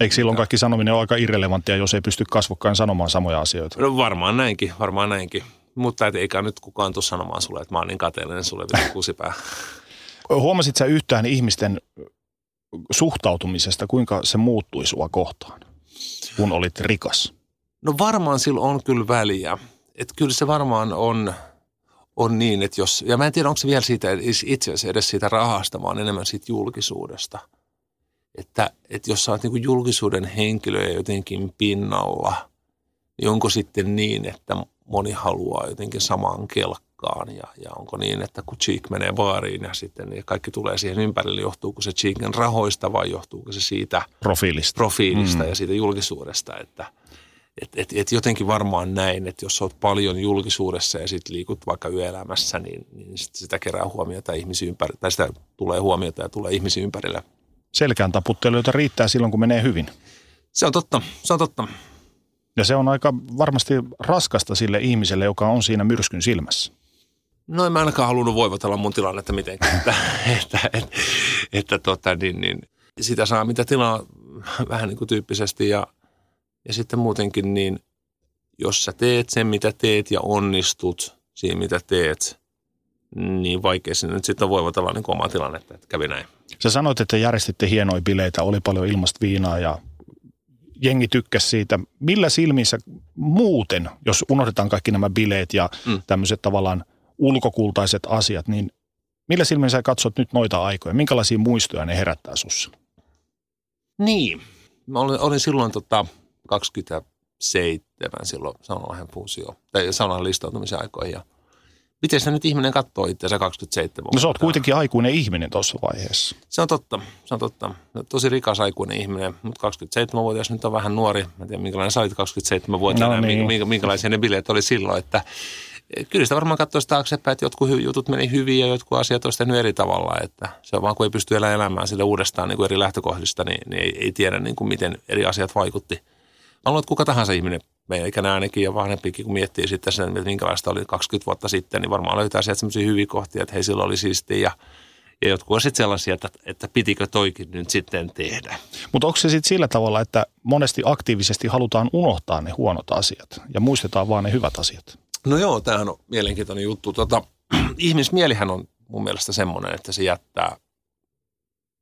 Eikö silloin kaikki sanominen ole aika irrelevanttia, jos ei pysty kasvokkain sanomaan samoja asioita? No varmaan näinkin, varmaan näinkin. Mutta et eikä nyt kukaan tule sanomaan sulle, että mä oon niin kateellinen sulle kusipää. Huomasit sä yhtään ihmisten suhtautumisesta, kuinka se muuttui sua kohtaan, kun olit rikas? No varmaan sillä on kyllä väliä. Että kyllä se varmaan on, on niin, että jos, ja mä en tiedä onko se vielä siitä itse asiassa edes siitä rahasta, vaan enemmän siitä julkisuudesta. Että, että jos sä oot niin julkisuuden henkilö ja jotenkin pinnalla, niin onko sitten niin, että moni haluaa jotenkin samaan kelkkaan ja, ja onko niin, että kun Cheek menee baariin ja sitten ja kaikki tulee siihen ympärille, johtuuko se Cheekin rahoista vai johtuuko se siitä profiilista, profiilista mm. ja siitä julkisuudesta, että et, et, et jotenkin varmaan näin, että jos olet paljon julkisuudessa ja sitten liikut vaikka yöelämässä, niin, niin sit sitä kerää huomiota ihmisiä ympärillä, tai sitä tulee huomiota ja tulee ihmisiä ympärillä. Selkään taputteluita riittää silloin, kun menee hyvin. Se on totta, se on totta. Ja se on aika varmasti raskasta sille ihmiselle, joka on siinä myrskyn silmässä. No en mä ainakaan halunnut voivotella mun tilannetta mitenkään, että, että, että, että tota, niin, niin, sitä saa mitä tilaa vähän niin kuin tyyppisesti ja, ja sitten muutenkin niin, jos sä teet sen mitä teet ja onnistut siinä mitä teet, niin vaikea sinne nyt sitten voivotella niin omaa tilannetta, että kävi näin. Sä sanoit, että järjestitte hienoja bileitä, oli paljon ilmasta viinaa ja jengi tykkäsi siitä. Millä silmissä muuten, jos unohdetaan kaikki nämä bileet ja mm. tämmöiset tavallaan ulkokultaiset asiat, niin millä silmin sä katsot nyt noita aikoja? Minkälaisia muistoja ne herättää sussa? Niin. Mä olin, olin silloin tota 27 silloin Saunalahden fuusio, tai Saunan listautumisen aikoihin ja – Miten se nyt ihminen katsoo itseänsä 27 vuotta? No sä oot kuitenkin aikuinen ihminen tuossa vaiheessa. Se on totta, se on totta. Tosi rikas aikuinen ihminen, mutta 27-vuotias nyt on vähän nuori. Mä en tiedä, minkälainen sä olit 27-vuotiaana no niin. minkälaisia ne bileet oli silloin, että kyllä sitä varmaan katsoisi taaksepäin, että jotkut jutut meni hyvin ja jotkut asiat olisi tehnyt eri tavalla. Että se on vaan, kun ei pysty elämään sille uudestaan niin kuin eri lähtökohdista, niin, niin ei, ei tiedä niin kuin miten eri asiat vaikutti. Luulen, että kuka tahansa ihminen meidän ikänä ainakin ja vanhempikin, kun miettii sitten sen, että minkälaista oli 20 vuotta sitten, niin varmaan löytää sieltä sellaisia hyviä kohtia, että hei silloin oli siistiä ja ja jotkut on sitten sellaisia, että, että pitikö toikin nyt sitten tehdä. Mutta onko se sitten sillä tavalla, että monesti aktiivisesti halutaan unohtaa ne huonot asiat ja muistetaan vaan ne hyvät asiat? No joo, tämähän on mielenkiintoinen juttu. Tota, ihmismielihän on mun mielestä semmoinen, että se jättää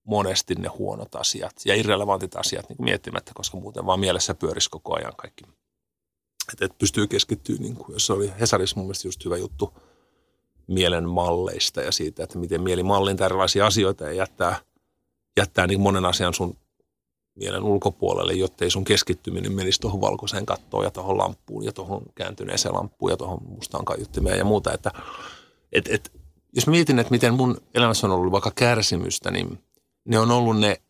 monesti ne huonot asiat ja irrelevantit asiat niin miettimättä, koska muuten vaan mielessä pyörisi koko ajan kaikki että et pystyy keskittyä, niin kuin, jos oli Hesarissa mun mielestä just hyvä juttu mielen malleista ja siitä, että miten mieli mallintaa erilaisia asioita ja jättää, jättää niin monen asian sun mielen ulkopuolelle, jottei sun keskittyminen menisi tuohon valkoiseen kattoon ja tuohon lamppuun ja tuohon kääntyneeseen lamppuun ja tuohon mustaan kaiuttimeen ja muuta. Että, et, et, jos mietin, että miten mun elämässä on ollut vaikka kärsimystä, niin ne on ollut ne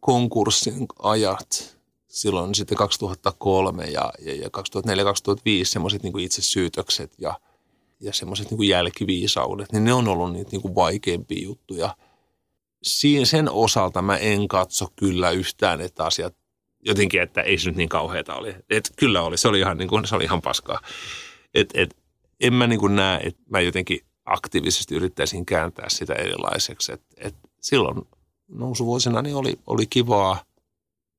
konkurssin ajat, silloin sitten 2003 ja, ja, ja 2004-2005 semmoiset niin itsesyytökset ja, ja semmoiset niin jälkiviisaudet, niin ne on ollut niitä niin kuin vaikeimpia juttuja. Siin, sen osalta mä en katso kyllä yhtään, että asiat jotenkin, että ei se nyt niin kauheata oli. Et kyllä oli, se oli ihan, niin kuin, se oli ihan paskaa. Et, et, en mä niin kuin näe, että mä jotenkin aktiivisesti yrittäisin kääntää sitä erilaiseksi. Et, et silloin nousuvuosina niin oli, oli kivaa,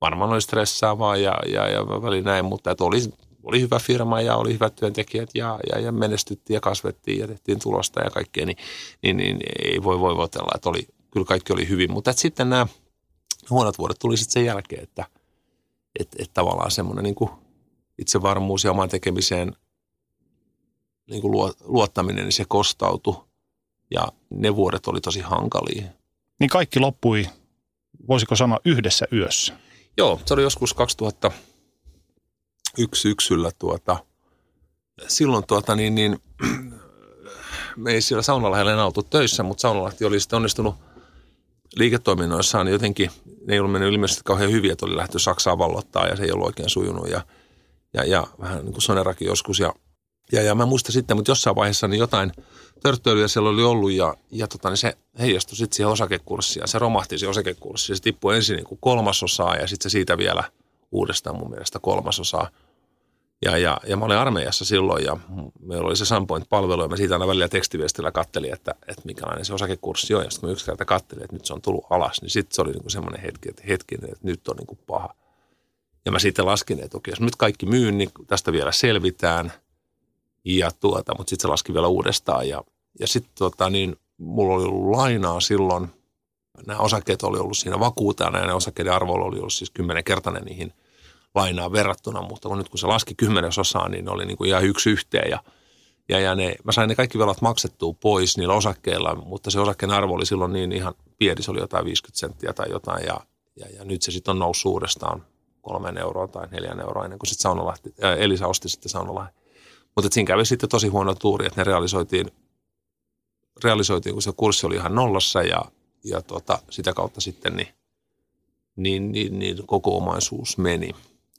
varmaan oli stressaavaa ja, ja, ja väli näin, mutta että oli, oli hyvä firma ja oli hyvät työntekijät ja, ja, ja menestyttiin ja kasvettiin ja tehtiin tulosta ja kaikkea, niin, niin, niin ei voi voivotella, että oli, kyllä kaikki oli hyvin. Mutta että sitten nämä huonot vuodet tuli sitten sen jälkeen, että – että et tavallaan semmoinen niin itsevarmuus ja oman tekemiseen niin kuin luottaminen, niin se kostautui. Ja ne vuodet oli tosi hankalia. Niin kaikki loppui, voisiko sanoa, yhdessä yössä? Joo, se oli joskus 2001 syksyllä tuota, silloin tuota niin, niin me ei siellä saunalähdellä enää oltu töissä, mutta saunalahti oli sitten onnistunut – liiketoiminnoissaan jotenkin, ne ei ollut mennyt ilmeisesti kauhean hyviä, että oli lähtö Saksaan vallottaa ja se ei ollut oikein sujunut ja, ja, ja vähän niin kuin Sonerakin joskus ja, ja, ja mä muistan sitten, mutta jossain vaiheessa niin jotain törttöilyä siellä oli ollut ja, ja tota, niin se heijastui sitten siihen osakekurssiin se romahti se osakekurssi. Se tippui ensin niin kuin kolmasosaa ja sitten se siitä vielä uudestaan mun mielestä kolmasosaa. Ja, ja, ja mä olin armeijassa silloin ja meillä oli se Sunpoint-palvelu ja mä siitä aina välillä tekstiviestillä kattelin, että, että minkälainen se osakekurssi on. Ja sitten kun yksi kerta kattelin, että nyt se on tullut alas, niin sitten se oli niin semmoinen hetki, että hetkinen, että nyt on niin paha. Ja mä sitten laskin, että okei, jos nyt kaikki myyn, niin tästä vielä selvitään. Ja tuota, mutta sitten se laski vielä uudestaan. Ja, ja sitten tota, niin, mulla oli ollut lainaa silloin. Nämä osakkeet oli ollut siinä vakuutena ja ne osakkeiden arvo oli ollut siis kymmenenkertainen niihin – lainaa verrattuna, mutta kun nyt kun se laski kymmenesosaa, niin ne oli niin kuin ihan yksi yhteen ja, ja, ja ne, mä sain ne kaikki velat maksettua pois niillä osakkeilla, mutta se osakkeen arvo oli silloin niin ihan pieni, se oli jotain 50 senttiä tai jotain ja, ja, ja nyt se sitten on noussut uudestaan kolmen euroa tai neljän euroa ennen kuin sitten ää, Elisa osti sitten Saunalahti. Mutta siinä kävi sitten tosi huono tuuri, että ne realisoitiin, realisoitiin kun se kurssi oli ihan nollassa ja, ja tota, sitä kautta sitten niin, niin, niin, niin koko omaisuus meni.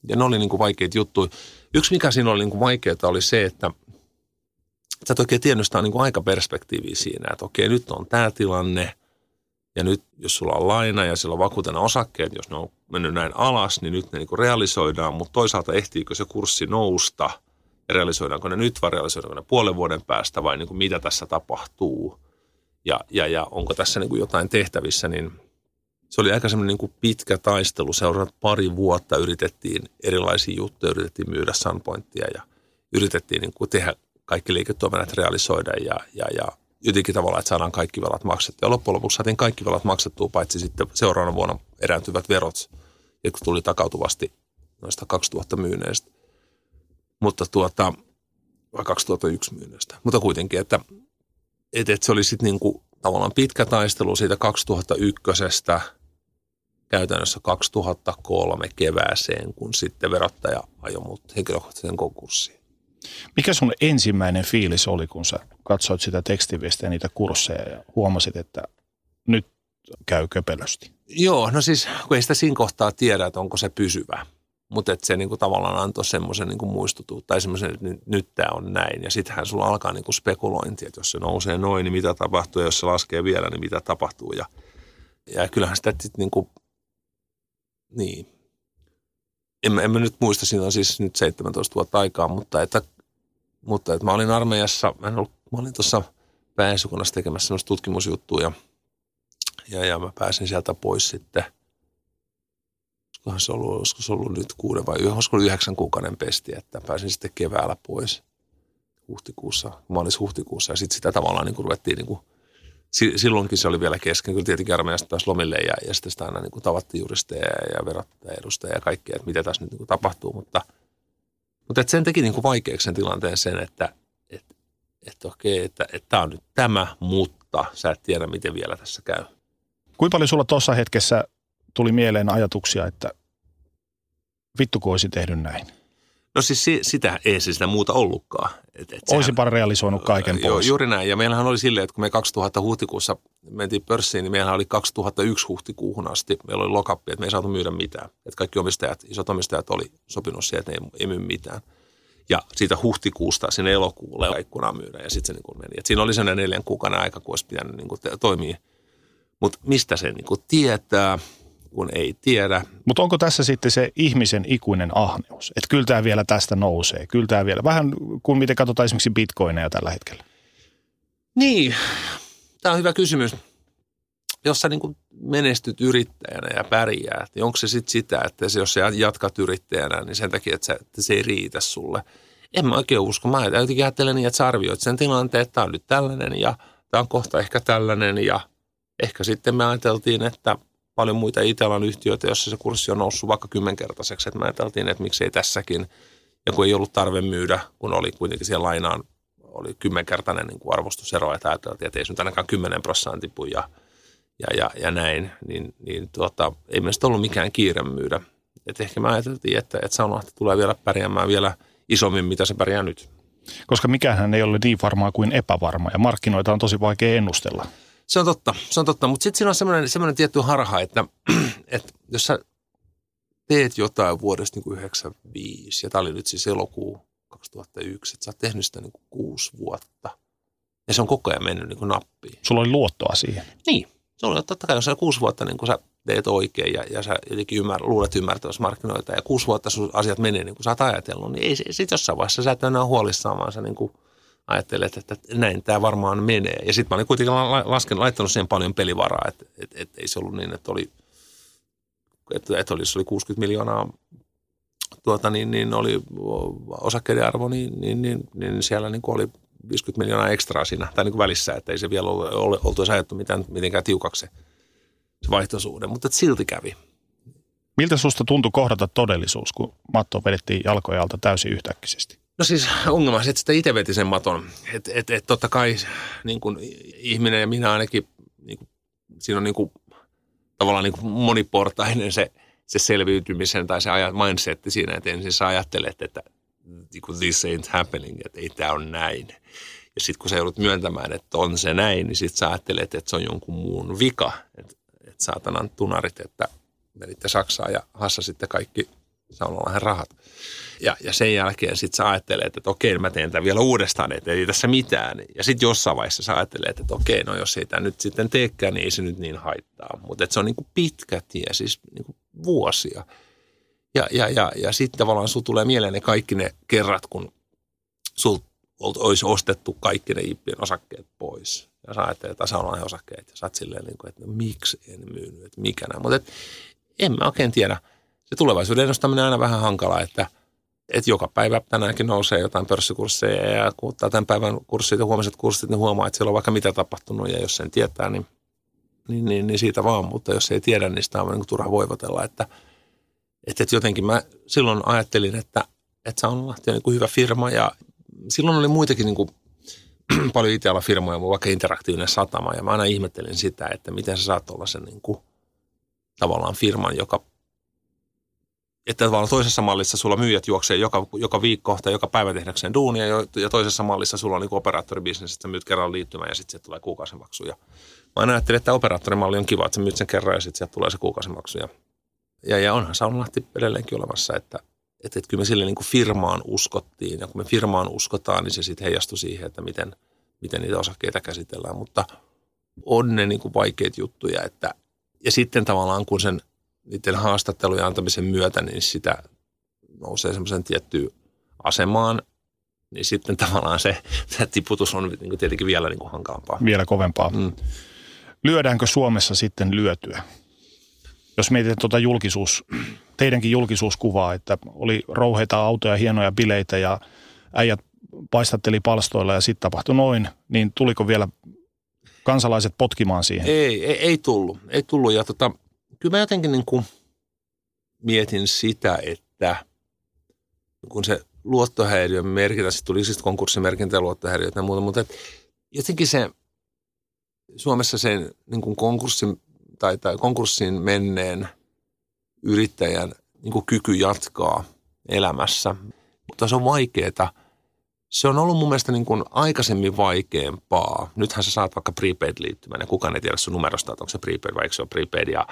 Ja ne oli niin kuin vaikeita juttuja. Yksi, mikä siinä oli niin kuin vaikeaa, oli se, että sä et oikein tiennyt sitä niin kuin aikaperspektiiviä siinä, että okei, nyt on tämä tilanne, ja nyt jos sulla on laina ja sillä on vakuutena osakkeet, jos ne on mennyt näin alas, niin nyt ne niin realisoidaan, mutta toisaalta ehtiikö se kurssi nousta, realisoidaanko ne nyt vai realisoidaanko ne puolen vuoden päästä vai niin kuin mitä tässä tapahtuu, ja, ja, ja onko tässä niin kuin jotain tehtävissä, niin se oli aika semmoinen niin pitkä taistelu. Seuraavat pari vuotta yritettiin erilaisia juttuja, yritettiin myydä Sunpointia ja yritettiin niin kuin tehdä kaikki liiketoiminnat realisoida ja, ja, ja jotenkin tavalla, että saadaan kaikki velat maksettua. Ja loppujen lopuksi saatiin kaikki velat maksettua, paitsi sitten seuraavana vuonna erääntyvät verot, jotka tuli takautuvasti noista 2000 myyneistä. Mutta tuota, vai 2001 myyneistä. Mutta kuitenkin, että, että, että se oli sitten niin kuin tavallaan pitkä taistelu siitä 2001 käytännössä 2003 kevääseen, kun sitten verottaja ajoi mut henkilökohtaisen konkurssiin. Mikä sun ensimmäinen fiilis oli, kun sä katsoit sitä tekstiviestiä ja niitä kursseja ja huomasit, että nyt käy köpelösti? Joo, no siis kun ei sitä siinä kohtaa tiedä, että onko se pysyvä. Mutta että se niinku tavallaan antoi semmoisen niinku muistutu, tai semmoisen, että nyt, tämä on näin. Ja sittenhän sulla alkaa niinku spekulointi, että jos se nousee noin, niin mitä tapahtuu, ja jos se laskee vielä, niin mitä tapahtuu. Ja, ja kyllähän sitä sitten niinku niin. En, en mä nyt muista, siinä on siis nyt 17 vuotta aikaa, mutta että, mutta että mä olin armeijassa, mä, en ollut, mä olin tuossa pääsykunnassa tekemässä semmoista tutkimusjuttua ja, ja, ja mä pääsin sieltä pois sitten. Olisikohan se ollut, olisiko se ollut nyt kuuden vai olisiko ollut yhdeksän kuukauden pesti, että pääsin sitten keväällä pois huhtikuussa, maalis-huhtikuussa ja sitten sitä tavallaan niin kuin ruvettiin niin kuin silloinkin se oli vielä kesken. Kyllä tietenkin armeijasta taas lomille ja, ja sitten sitä aina niin kuin tavattiin juristeja ja verottaja edustajia ja kaikkea, että mitä tässä nyt niin kuin tapahtuu. Mutta, mutta että sen teki niin kuin vaikeaksi sen tilanteen sen, että, että, että okei, että, että tämä on nyt tämä, mutta sä et tiedä, miten vielä tässä käy. Kuinka paljon sulla tuossa hetkessä tuli mieleen ajatuksia, että vittu kun olisi tehnyt näin? No siis sitä ei siis sitä muuta ollutkaan. Et, et Olisipa realisoinut kaiken pois. Joo, juuri näin. Ja meillähän oli silleen, että kun me 2000 huhtikuussa mentiin pörssiin, niin meillähän oli 2001 huhtikuuhun asti. Meillä oli lokappi, että me ei saatu myydä mitään. Että kaikki omistajat, isot omistajat oli sopinut siihen, että ei, ei myy mitään. Ja siitä huhtikuusta sinne elokuulle ikkunaan myydä ja sitten se niin kuin meni. Et siinä oli sellainen neljän kuukauden aika, kun olisi pitänyt niin kuin toimia. Mutta mistä se niin kuin tietää, kun ei tiedä. Mutta onko tässä sitten se ihmisen ikuinen ahneus? Että kyllä tämä vielä tästä nousee. Kyllä tämä vielä. Vähän kuin miten katsotaan esimerkiksi bitcoineja tällä hetkellä. Niin, tämä on hyvä kysymys. Jos sä niin kuin menestyt yrittäjänä ja pärjää, niin onko se sitten sitä, että jos sä jatkat yrittäjänä, niin sen takia, että, sä, että se ei riitä sulle. En mä oikein usko. Mä jotenkin ajattelen niin, että sä arvioit sen tilanteen, että tämä on nyt tällainen ja tämä on kohta ehkä tällainen ja ehkä sitten me ajateltiin, että paljon muita Itellan yhtiöitä, jossa se kurssi on noussut vaikka kymmenkertaiseksi. Että me ajateltiin, että miksei tässäkin. Ja kun ei ollut tarve myydä, kun oli kuitenkin siellä lainaan, oli kymmenkertainen niin kuin arvostusero, että ajateltiin, että ei se nyt ainakaan kymmenen prosenttia tipu ja, ja, ja, ja, näin, niin, niin tuota, ei meistä ollut mikään kiire myydä. Et ehkä me ajateltiin, että, että Saunalahti tulee vielä pärjäämään vielä isommin, mitä se pärjää nyt. Koska mikään ei ole niin varmaa kuin epävarma ja markkinoita on tosi vaikea ennustella. Se on totta, se on totta. Mutta sitten siinä on semmoinen, semmoinen tietty harha, että, että jos sä teet jotain vuodesta niin 95, ja tämä oli nyt siis elokuu 2001, että sä oot tehnyt sitä niin kuin kuusi vuotta, ja se on koko ajan mennyt niin kuin nappiin. Sulla oli luottoa siihen. Niin. Se oli totta kai, jos sä kuusi vuotta niin kun sä teet oikein ja, ja sä jotenkin ymmär, luulet ymmärtävässä markkinoita ja kuusi vuotta sun asiat menee niin kuin sä oot ajatellut, niin ei sitten jossain vaiheessa sä et enää huolissaan, vaan sä niin kuin – ajattelin, että, näin tämä varmaan menee. Ja sitten mä olin kuitenkin lasken, laittanut siihen paljon pelivaraa, että, että, että ei se ollut niin, että oli, että, että oli, oli 60 miljoonaa tuota, niin, niin oli osakkeiden arvo, niin, niin, niin, niin siellä niin oli 50 miljoonaa ekstraa siinä, tai niin kuin välissä, että ei se vielä ole, ole oltu ajattu mitään, mitenkään tiukaksi se, se vaihtosuhde, mutta silti kävi. Miltä susta tuntui kohdata todellisuus, kun matto vedettiin jalkojen alta täysin yhtäkkisesti? No siis ongelma että sitä itse veti sen maton. Että et, et totta kai niin kuin ihminen ja minä ainakin, niin kuin, siinä on niin kuin, tavallaan niin kuin moniportainen se, se selviytymisen tai se mindsetti siinä, että ensin sä ajattelet, että niin kuin this ain't happening, että ei tämä ole näin. Ja sitten kun sä joudut myöntämään, että on se näin, niin sitten sä ajattelet, että se on jonkun muun vika. Että et saatanan tunarit, että menitte Saksaan ja hassasitte kaikki saunalainen rahat. Ja, ja sen jälkeen sitten sä ajattelet, että okei, mä teen tämän vielä uudestaan, että ei tässä mitään. Ja sitten jossain vaiheessa sä ajattelet, että okei, no jos ei tämä nyt sitten teekään, niin ei se nyt niin haittaa. Mutta se on niin kuin pitkä tie, siis niin kuin vuosia. Ja, ja, ja, ja sitten tavallaan sun tulee mieleen ne kaikki ne kerrat, kun sul olisi ostettu kaikki ne Ippien osakkeet pois. Ja sä ajattelet, että osakkeet. Ja sä oot silleen, niin kuin, että no, miksi en myynyt, että mikä nämä. Mutta en mä oikein tiedä. Se tulevaisuuden ennustaminen on aina vähän hankalaa, että – että joka päivä tänäänkin nousee jotain pörssikursseja ja kun tämän päivän kurssit ja huomiset kurssit, niin huomaa, että siellä on vaikka mitä tapahtunut ja jos sen tietää, niin, niin, niin, niin siitä vaan, mutta jos ei tiedä, niin sitä on niin turha voivotella, että, että, että jotenkin mä silloin ajattelin, että, että Saunalahti on niin hyvä firma ja silloin oli muitakin niin kuin, paljon Itealla firmoja, vaikka interaktiivinen satama. Ja mä aina ihmettelin sitä, että miten sä saat olla sen niin kuin, tavallaan firman, joka että tavallaan toisessa mallissa sulla myyjät juoksee joka, joka viikko tai joka päivä tehdäkseen duunia ja toisessa mallissa sulla on niin operaattoribisnes, että myyt kerran liittymään ja sitten tulee kuukausimaksu. Ja mä aina ajattelin, että operaattorimalli on kiva, että sä myyt sen kerran ja sitten sieltä tulee se kuukausimaksu. Ja, ja, ja onhan Saunalahti edelleenkin olemassa, että, että, että kyllä me sille niin kuin firmaan uskottiin ja kun me firmaan uskotaan, niin se sitten heijastui siihen, että miten, miten niitä osakkeita käsitellään. Mutta on ne niin kuin vaikeita juttuja, että ja sitten tavallaan kun sen niiden haastattelujen antamisen myötä, niin sitä nousee semmoisen tiettyyn asemaan, niin sitten tavallaan se, se tiputus on niin kuin tietenkin vielä niin kuin hankalampaa. Vielä kovempaa. Mm. Lyödäänkö Suomessa sitten lyötyä? Jos mietitään tuota julkisuus, teidänkin julkisuuskuvaa, että oli rouheita autoja, hienoja bileitä ja äijät paistatteli palstoilla ja sitten tapahtui noin, niin tuliko vielä kansalaiset potkimaan siihen? Ei, ei, ei tullut. Ei tullut ja tota, kyllä mä jotenkin niin kuin mietin sitä, että kun se luottohäiriön merkintä, sitten tuli siis konkurssimerkintä ja luottohäiriöt ja muuta, mutta jotenkin se Suomessa sen niin kuin konkurssin tai, tai konkurssiin menneen yrittäjän niin kuin kyky jatkaa elämässä, mutta se on vaikeaa. Se on ollut mun mielestä niin kuin aikaisemmin vaikeampaa. Nythän sä saat vaikka prepaid-liittymän ja kukaan ei tiedä sun numerosta, että onko se prepaid vai eikö se ole prepaid. Ja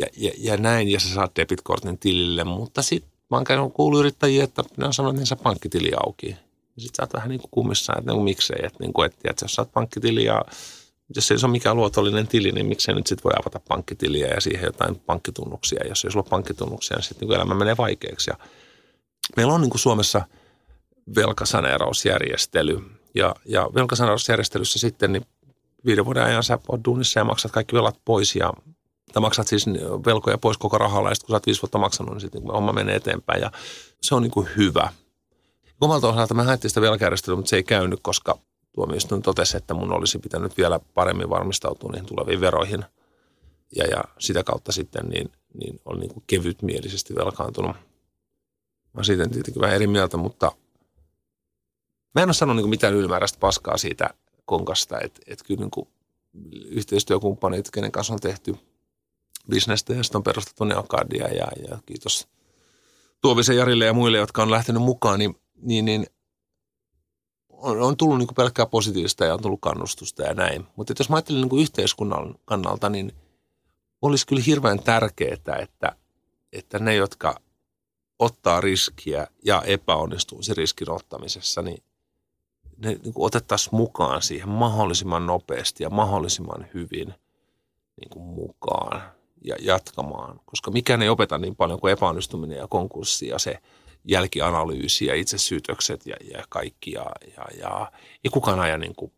ja, ja, ja näin, ja sä saat debitkortin tilille, mutta sitten mä oon kuullut yrittäjiä, että ne on sanonut, että pankkitili auki. Ja sit sä oot vähän niin kuin kummissaan, että niin miksei, että, niin kuin, että, että jos sä oot pankkitili ja jos ei se ole mikään luotollinen tili, niin miksei nyt sitten voi avata pankkitiliä ja siihen jotain pankkitunnuksia. Jos ei sulla ole pankkitunnuksia, niin sitten niin elämä menee vaikeaksi. Ja meillä on niin kuin Suomessa velkasaneerausjärjestely. Ja, ja velkasaneerausjärjestelyssä sitten niin viiden vuoden ajan sä oot duunissa ja maksat kaikki velat pois ja tai maksat siis velkoja pois koko rahalla ja sitten kun sä oot viisi vuotta maksanut, niin sitten niin homma menee eteenpäin ja se on niin kuin hyvä. Omalta osalta mä haettiin sitä velkajärjestelyä, mutta se ei käynyt, koska tuomioistuin totesi, että mun olisi pitänyt vielä paremmin varmistautua niihin tuleviin veroihin. Ja, ja sitä kautta sitten niin, niin on niin kuin kevytmielisesti velkaantunut. Mä siitä tietenkin vähän eri mieltä, mutta mä en ole sanonut niin mitään ylimääräistä paskaa siitä konkasta, että, että kyllä niin kuin yhteistyökumppanit, kenen kanssa on tehty bisnestä ja sitten on perustettu Neocardia ja, ja kiitos Tuovisen Jarille ja muille, jotka on lähtenyt mukaan, niin, niin, niin on, on tullut niin kuin pelkkää positiivista ja on tullut kannustusta ja näin. Mutta jos mä ajattelen niin kuin yhteiskunnan kannalta, niin olisi kyllä hirveän tärkeää, että, että ne, jotka ottaa riskiä ja epäonnistuu sen riskin ottamisessa, niin ne niin kuin otettaisiin mukaan siihen mahdollisimman nopeasti ja mahdollisimman hyvin niin kuin mukaan ja jatkamaan. Koska mikään ei opeta niin paljon kuin epäonnistuminen ja konkurssi ja se – jälkianalyysi ja itsesyytökset ja, ja kaikki. Ja, ja, ja ei kukaan aja niin kuin,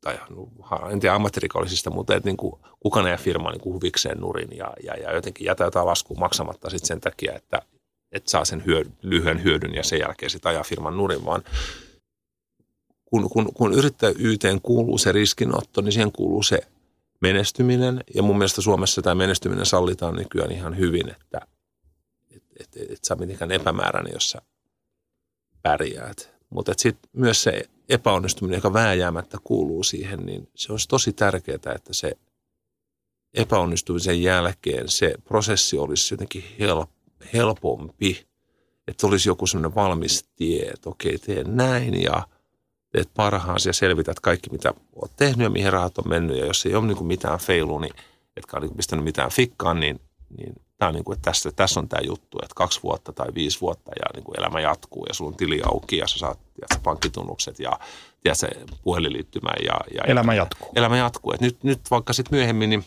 tai no, en tiedä ammattirikollisista, mutta et niin kuin, kukaan aja firma niin kuin huvikseen nurin ja, ja, ja jotenkin jätä jotain laskua maksamatta sit sen takia, että, että saa sen hyö, lyhyen hyödyn ja sen jälkeen sitten ajaa firman nurin, vaan kun, kun, kun yrittäjyyteen kuuluu se riskinotto, niin siihen kuuluu se menestyminen. Ja mun mielestä Suomessa tämä menestyminen sallitaan nykyään ihan hyvin, että että et, et sä mitenkään epämääräinen, jos sä pärjäät. Mutta sitten myös se epäonnistuminen, joka vääjäämättä kuuluu siihen, niin se olisi tosi tärkeää, että se epäonnistumisen jälkeen se prosessi olisi jotenkin helpompi, että olisi joku semmoinen valmis tie, että okei, teen näin ja teet parhaasi ja selvität kaikki, mitä olet tehnyt ja mihin rahat on mennyt. Ja jos ei ole niin mitään feilu, niin etkä ole niin pistänyt mitään fikkaan, niin, niin tämä on niin kuin, että tässä, tässä on tämä juttu, että kaksi vuotta tai viisi vuotta ja niin kuin elämä jatkuu ja sulla on tili auki ja sä saat tiedätkö, pankkitunnukset ja tiedätkö, puhelinliittymä. Ja, ja, elämä jatkuu. Elämä jatkuu. Et nyt, nyt vaikka sitten myöhemmin, niin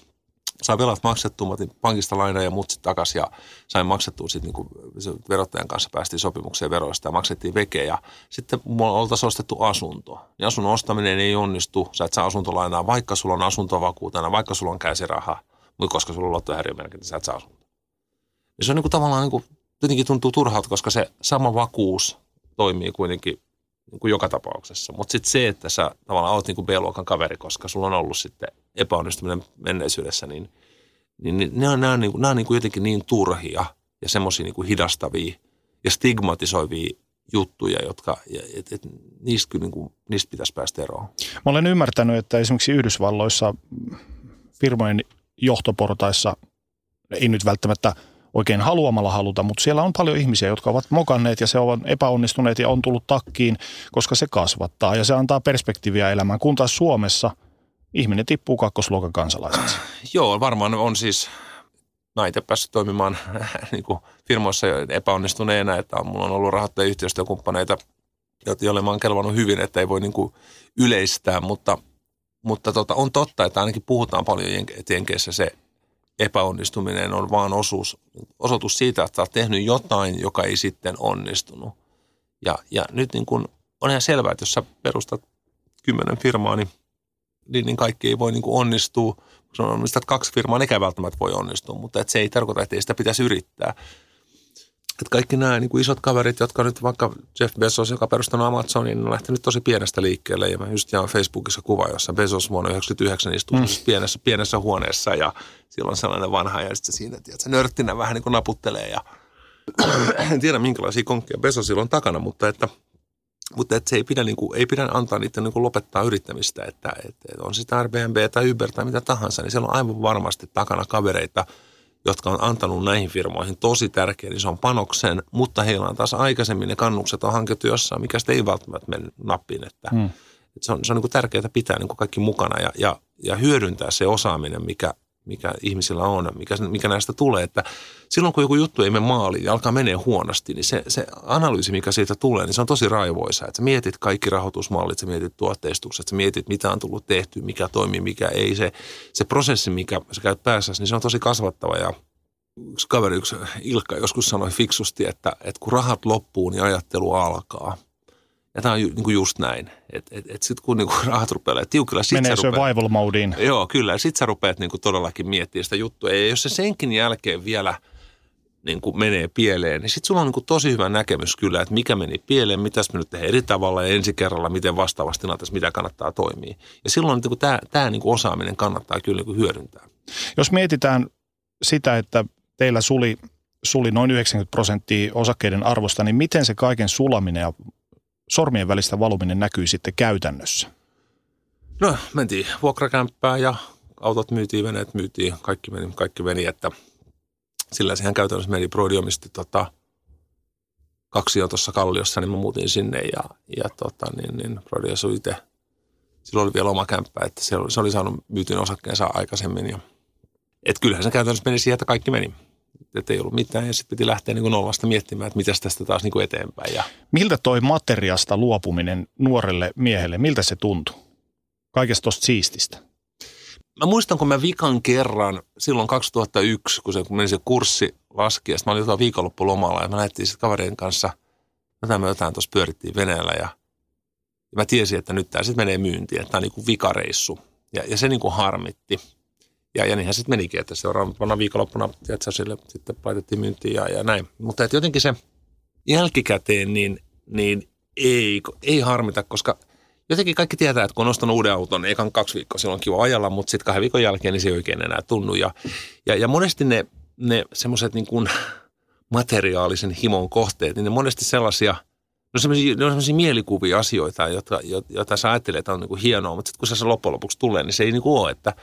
sain velat maksettua, otin pankista lainaa ja mut sitten takaisin ja sain maksettua sitten niin verottajan kanssa päästiin sopimukseen veroista ja maksettiin veke ja sitten mulla oltaisiin ostettu asunto. Niin asunnon ostaminen ei onnistu, sä et saa asuntolainaa, vaikka sulla on asuntovakuutena, vaikka sulla on käsiraha, mutta koska sulla on lottohäiriömerkintä, sä et saa asunto. Ja se on niin kuin tavallaan niin kuin, jotenkin tuntuu turhalta, koska se sama vakuus toimii kuitenkin niin kuin joka tapauksessa. Mutta sitten se, että sä tavallaan oot niin kuin B-luokan kaveri, koska sulla on ollut sitten epäonnistuminen menneisyydessä, niin, niin, niin ne on, nämä on, niin on niin kuin jotenkin niin turhia ja semmoisia niin hidastavia ja stigmatisoivia juttuja, jotka, et, et, niistä, kyllä, niin kuin, niistä pitäisi päästä eroon. Mä olen ymmärtänyt, että esimerkiksi Yhdysvalloissa firmojen johtoportaissa ei nyt välttämättä – oikein haluamalla haluta, mutta siellä on paljon ihmisiä, jotka ovat mokanneet ja se ovat epäonnistuneet ja on tullut takkiin, koska se kasvattaa ja se antaa perspektiiviä elämään, kun taas Suomessa ihminen tippuu kakkosluokan kansalaiseksi. Joo, varmaan on siis, mä itse päässyt toimimaan niin kuin firmoissa epäonnistuneena, että mulla on ollut rahoittajia yhteistyökumppaneita, joille mä oon kelvannut hyvin, että ei voi niin kuin yleistää, mutta, mutta tota, on totta, että ainakin puhutaan paljon Jenkeissä se epäonnistuminen on vaan osuus, osoitus siitä, että olet tehnyt jotain, joka ei sitten onnistunut. Ja, ja nyt niin kuin on ihan selvää, että jos sä perustat kymmenen firmaa, niin, niin, niin kaikki ei voi niin kuin onnistua. Kun on omistat kaksi firmaa, ne välttämättä voi onnistua, mutta että se ei tarkoita, että ei sitä pitäisi yrittää että kaikki nämä niin kuin isot kaverit, jotka nyt vaikka Jeff Bezos, joka perustanut Amazonin, on lähtenyt tosi pienestä liikkeelle. Ja mä just jaan Facebookissa kuva, jossa Bezos vuonna 1999 istuu mm. pienessä, pienessä huoneessa ja siellä on sellainen vanha ja sitten siinä, se nörttinä vähän niin kuin naputtelee ja en tiedä minkälaisia konkkeja Bezosilla on takana, mutta että, mutta että se ei pidä, niin kuin, ei pidä antaa niiden niin kuin lopettaa yrittämistä, että, että on sitä Airbnb tai Uber tai mitä tahansa, niin siellä on aivan varmasti takana kavereita – jotka on antanut näihin firmoihin tosi tärkeän ison panoksen, mutta heillä on taas aikaisemmin ne kannukset on hankittu jossain, mikä sitten ei välttämättä mene nappiin. Että, hmm. että se on, se on niin tärkeää pitää niin kaikki mukana ja, ja, ja hyödyntää se osaaminen, mikä, mikä ihmisillä on, mikä, mikä näistä tulee. Että silloin kun joku juttu ei mene maaliin ja alkaa menee huonosti, niin se, se analyysi, mikä siitä tulee, niin se on tosi raivoisa. Että mietit kaikki rahoitusmallit, sä mietit tuotteistukset, sä mietit mitä on tullut tehty, mikä toimii, mikä ei. Se, se prosessi, mikä sä käyt päässä, niin se on tosi kasvattava ja yksi kaveri, yksi Ilkka joskus sanoi fiksusti, että, että kun rahat loppuu, niin ajattelu alkaa. Ja tämä on ju, niin kuin just näin. Että et, et sitten kun niin kuin rahat rupeaa tiukilla, sit Menee survival modeen. Joo, kyllä. Ja sitten sä rupeat niin kuin todellakin miettimään sitä juttua. Ja jos se senkin jälkeen vielä niin kuin menee pieleen, niin sitten sulla on niin kuin tosi hyvä näkemys kyllä, että mikä meni pieleen, mitä me nyt tehdään eri tavalla ja ensi kerralla, miten vastaavasti tilanteessa, mitä kannattaa toimia. Ja silloin niin tämä, tämä niin kuin osaaminen kannattaa kyllä niin kuin hyödyntää. Jos mietitään sitä, että teillä suli, suli noin 90 prosenttia osakkeiden arvosta, niin miten se kaiken sulaminen ja sormien välistä valuminen näkyy sitten käytännössä? No, mentiin vuokrakämppään ja autot myytiin, veneet myytiin, kaikki meni, kaikki meni että sillä sehän käytännössä meni Prodiumista tota, kaksi on tuossa Kalliossa, niin mä muutin sinne ja, ja tota, niin, niin Prodi asui itse. Silloin oli vielä oma kämppä, että se oli, se oli saanut myytin osakkeensa aikaisemmin. Ja, et kyllähän se käytännössä meni siihen, että kaikki meni että ei ollut mitään ja sitten piti lähteä niin kuin nollasta miettimään, että mitäs tästä taas niin kuin eteenpäin. Ja... Miltä toi materiasta luopuminen nuorelle miehelle, miltä se tuntui? Kaikesta tuosta siististä. Mä muistan, kun mä vikan kerran silloin 2001, kun, se, kun meni se kurssi laski, ja mä olin jotain viikonloppulomalla ja mä näettiin sitten kaverin kanssa, jotain me jotain tuossa pyörittiin veneellä ja, ja mä tiesin, että nyt tämä sitten menee myyntiin, että tämä on niin kuin vikareissu. Ja, ja se niin kuin harmitti. Ja, ja niinhän sitten menikin, että seuraavana viikonloppuna tiedätkö, sille sitten laitettiin myyntiin ja, ja näin. Mutta että jotenkin se jälkikäteen niin, niin ei, ei harmita, koska jotenkin kaikki tietää, että kun on ostanut uuden auton, niin ekan kaksi viikkoa silloin on kiva ajalla, mutta sitten kahden viikon jälkeen niin se ei oikein enää tunnu. Ja, ja, ja monesti ne, ne semmoiset niin kuin materiaalisen himon kohteet, niin ne monesti sellaisia – No sellaisia, ne on sellaisia mielikuvia asioita, joita, joita sä ajattelet, että on niin kuin hienoa, mutta sitten kun se loppujen lopuksi tulee, niin se ei niin kuin ole, että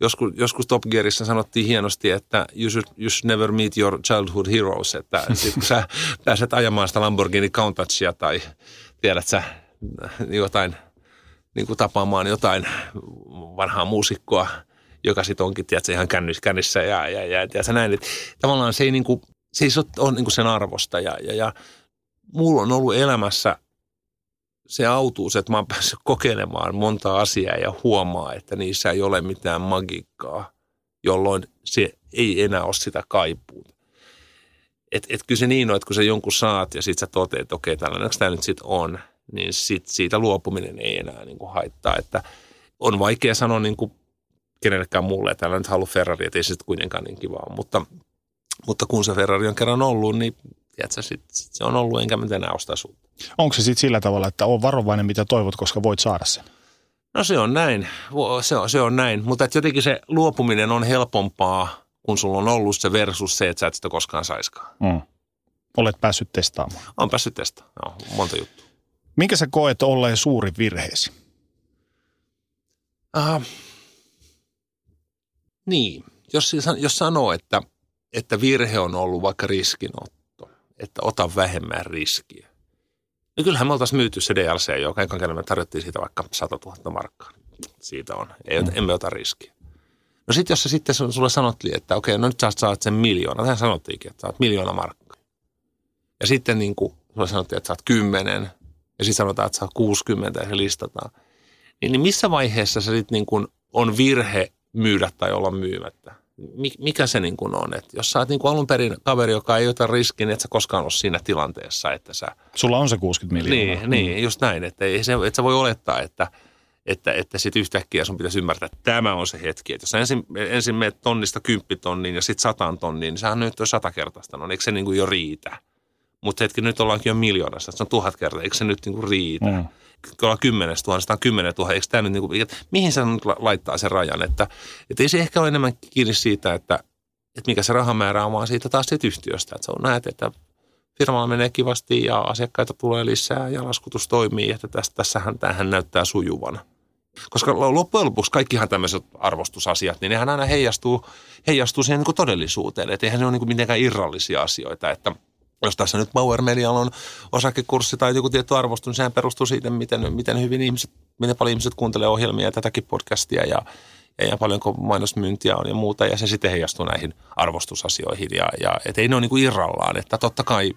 joskus, joskus Top Gearissa sanottiin hienosti, että you should, you should never meet your childhood heroes, että sit kun sä pääset ajamaan sitä Lamborghini Countachia tai tiedät sä jotain, niin kuin tapaamaan jotain vanhaa muusikkoa, joka sitten onkin, tiedätkö, ihan kännissä ja, ja, ja tiedätkö, näin. Että tavallaan se ei, niin kuin, se ei ole niin kuin sen arvosta ja, ja, ja mulla on ollut elämässä se autuu, että mä oon päässyt kokeilemaan monta asiaa ja huomaa, että niissä ei ole mitään magiikkaa, jolloin se ei enää ole sitä kaipuuta. Et, et kyllä se niin on, että kun sä jonkun saat ja sit sä toteat, että okei, tällainen tämä nyt sitten on, niin sit siitä luopuminen ei enää niin kuin haittaa. Että on vaikea sanoa niin kuin kenellekään mulle, että älä nyt halua Ferrari, että ei se kuitenkaan niin kiva ole. Mutta, mutta kun se Ferrari on kerran ollut, niin tiedätkö, sit, sit se on ollut, enkä mä enää ostaa uutta. Onko se sitten sillä tavalla, että on varovainen, mitä toivot, koska voit saada sen? No se on näin, se on, se on näin, mutta että jotenkin se luopuminen on helpompaa, kun sulla on ollut se versus se, että sä et sitä koskaan saiskaan. Mm. Olet päässyt testaamaan. On päässyt testaamaan, joo, monta juttua. Minkä sä koet olleen suuri virheesi? Uh, niin, jos, jos sanoo, että, että virhe on ollut vaikka riskinotto, että ota vähemmän riskiä, No kyllähän me oltaisiin myyty se DLC, joka ekan kerran me tarjottiin siitä vaikka 100 000 markkaa. Siitä on. Ei, mm. Emme ota riskiä. No sitten jos se sitten sulle sanottiin, että okei, no nyt sä saat sen miljoona. Tähän sanottiinkin, että saat miljoona markkaa. Ja sitten niin kuin sulle sanottiin, että saat kymmenen. Ja sitten sanotaan, että saat 60 ja se listataan. Niin, niin missä vaiheessa se sitten niin kuin on virhe myydä tai olla myymättä? Mikä se niin kuin on. Että jos sä oot niin kuin alun perin kaveri, joka ei ota riskiä, niin et sä koskaan ole siinä tilanteessa, että sä... Sulla on se 60 miljoonaa. Niin, niin just näin. Että, ei se, että sä voi olettaa, että, että, että sitten yhtäkkiä sun pitäisi ymmärtää, että tämä on se hetki. Että jos sä ensin, ensin menet tonnista kymppitonniin ja sitten sataan tonniin, niin sehän nyt on sata kertaista. No, eikö se niin kuin jo riitä? Mutta hetki, nyt ollaankin jo miljoonassa, se on tuhat kertaa, eikö se nyt niin kuin riitä? Mm olla kymmenestä tuhannesta on kymmenen tuhatta, eikö tämä nyt niin kuin, mihin se laittaa sen rajan, että, että ei se ehkä ole enemmän kiinni siitä, että, että mikä se rahamäärä on, vaan siitä taas siitä yhtiöstä, että se on näet, että firmalla menee kivasti ja asiakkaita tulee lisää ja laskutus toimii, että tästä, tässähän tämähän näyttää sujuvana. Koska loppujen lopuksi kaikkihan tämmöiset arvostusasiat, niin nehän aina heijastuu, heijastuu siihen niin todellisuuteen. Että eihän ne ole niin mitenkään irrallisia asioita, että – jos tässä nyt Power Medialla on osakekurssi tai joku tietty arvostus, niin sehän perustuu siitä, miten, miten hyvin ihmiset, miten paljon ihmiset kuuntelee ohjelmia ja tätäkin podcastia ja, ja, paljonko mainosmyyntiä on ja muuta, ja se sitten heijastuu näihin arvostusasioihin, ja, ja et ei ne ole niin kuin irrallaan, että totta kai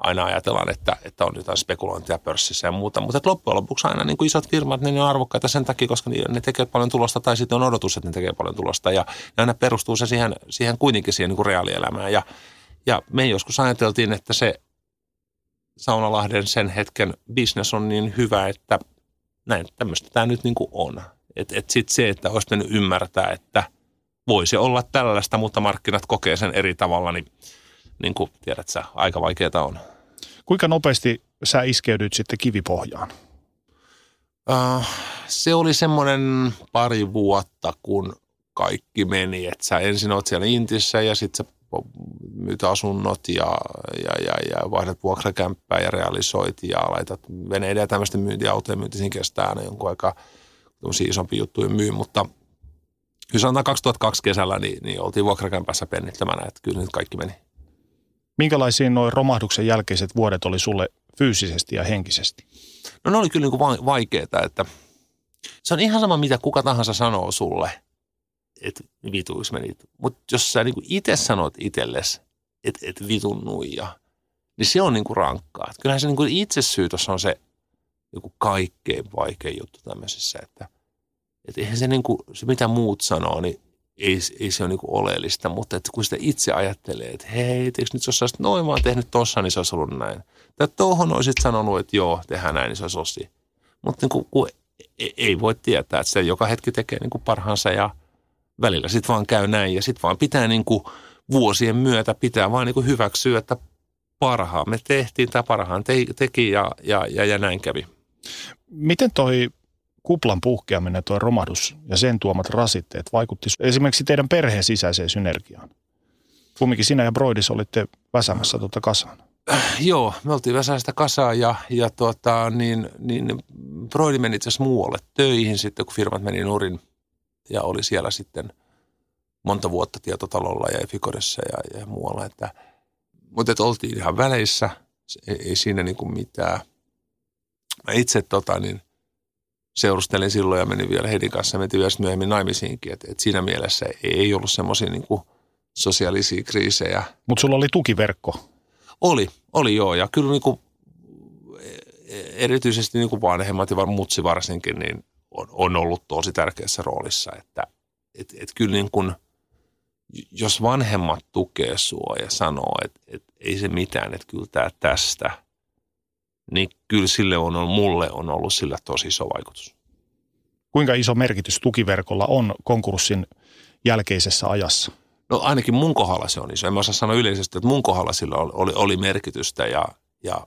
aina ajatellaan, että, että on jotain spekulointia pörssissä ja muuta, mutta loppujen lopuksi aina niin kuin isot firmat, ne on arvokkaita sen takia, koska ne tekee paljon tulosta, tai sitten on odotus, että ne tekee paljon tulosta, ja, ja aina perustuu se siihen, siihen kuitenkin siihen niin kuin reaalielämään, ja, ja me joskus ajateltiin, että se Saunalahden sen hetken business on niin hyvä, että näin tämmöistä tämä nyt niin kuin on. Että et sitten se, että olisi mennyt ymmärtää, että voisi olla tällaista, mutta markkinat kokee sen eri tavalla, niin, niin kuin tiedät sä, aika vaikeaa on. Kuinka nopeasti sä iskeydyt sitten kivipohjaan? Uh, se oli semmoinen pari vuotta, kun kaikki meni. Että sä ensin oot siellä Intissä ja sitten sä myyt asunnot ja, ja, ja, ja vaihdat vuokrakämppää ja realisoit ja laitat veneiden ja tämmöisten myyntiautoja myynti siinä kestää aina jonkun aikaa isompi juttuja myy, mutta kyllä sanotaan 2002 kesällä, niin, niin oltiin vuokrakämpässä pennittömänä, että kyllä nyt kaikki meni. Minkälaisia noin romahduksen jälkeiset vuodet oli sulle fyysisesti ja henkisesti? No ne oli kyllä niin kuin vaikeita, että se on ihan sama, mitä kuka tahansa sanoo sulle – että vituiksi menit. Mutta jos sä niinku itse sanot itsellesi, että et vitun nuija, niin se on niinku rankkaa. Et kyllähän se niinku itse tuossa on se niinku kaikkein vaikein juttu tämmöisessä, että et eihän se, niinku, se mitä muut sanoo, niin ei, ei se ole niinku oleellista, mutta että kun sitä itse ajattelee, että hei, eikö nyt jos olisit noin vaan tehnyt tossa, niin se olisi ollut näin. Tai tuohon olisit sanonut, että joo, tehdään näin, niin se olisi osi. Mutta niin kuin, ei, voi tietää, että se joka hetki tekee niin kuin parhaansa ja – välillä sitten vaan käy näin ja sitten vaan pitää niin kuin vuosien myötä pitää vaan niin kuin hyväksyä, että parhaan me tehtiin tai parhaan te, teki ja, ja, ja, ja näin kävi. Miten toi kuplan puhkeaminen, tuo romahdus ja sen tuomat rasitteet vaikutti esimerkiksi teidän perheen sisäiseen synergiaan? Kumminkin sinä ja Broidis olitte väsämässä tuota kasaan. Joo, me oltiin väsämässä kasaa ja, ja tuota, niin, niin Broidi meni itse asiassa muualle töihin sitten, kun firmat meni nurin ja oli siellä sitten monta vuotta tietotalolla ja Efikodessa ja, ja muualla. Että, mutta että oltiin ihan väleissä, ei, ei siinä niin kuin mitään. Mä itse tota, niin seurustelin silloin ja menin vielä Heidin kanssa ja mentiin vielä myöhemmin naimisiinkin. Että, että siinä mielessä ei, ei ollut semmoisia niin sosiaalisia kriisejä. Mutta sulla oli tukiverkko. Oli, oli joo. Ja kyllä niin kuin, erityisesti niin kuin vanhemmat ja mutsi varsinkin, niin on, on ollut tosi tärkeässä roolissa, että et, et kyllä niin kuin, jos vanhemmat tukee sua ja sanoo, että et ei se mitään, että kyllä tämä tästä, niin kyllä sille on, on, mulle on ollut sillä tosi iso vaikutus. Kuinka iso merkitys tukiverkolla on konkurssin jälkeisessä ajassa? No ainakin mun kohdalla se on iso. En mä osaa sanoa yleisesti, että mun kohdalla sillä oli, oli, oli merkitystä ja, ja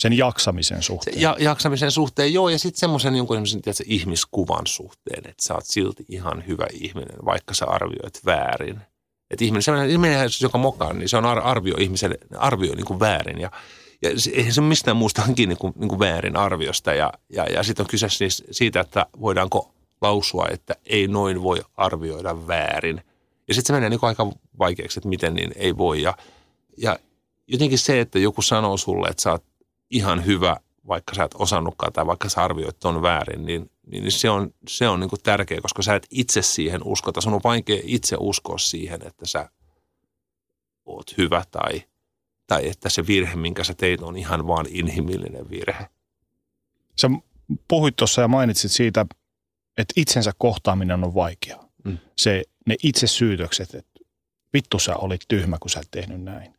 sen jaksamisen suhteen. Se, ja, jaksamisen suhteen, joo, ja sitten semmoisen jonkun tiedätkö, ihmiskuvan suhteen, että sä oot silti ihan hyvä ihminen, vaikka sä arvioit väärin. Että ihminen, sellainen ihminen, joka mokaa, niin se on arvio ihmiselle, arvio niin kuin väärin. Ja, ja se, eihän se mistään muusta kiinni kuin, niin kuin väärin arviosta. Ja, ja, ja sitten on kyse siis siitä, että voidaanko lausua, että ei noin voi arvioida väärin. Ja sitten se menee niin aika vaikeaksi, että miten niin ei voi. Ja, ja jotenkin se, että joku sanoo sulle, että sä oot ihan hyvä, vaikka sä et osannutkaan tai vaikka sä arvioit on väärin, niin, niin se on, se on niin kuin tärkeä, koska sä et itse siihen uskota. Sun on vaikea itse uskoa siihen, että sä oot hyvä tai, tai että se virhe, minkä sä teit, on ihan vaan inhimillinen virhe. Sä puhuit tuossa ja mainitsit siitä, että itsensä kohtaaminen on vaikeaa. Mm. Se, ne itse syytökset, että vittu sä olit tyhmä, kun sä et tehnyt näin.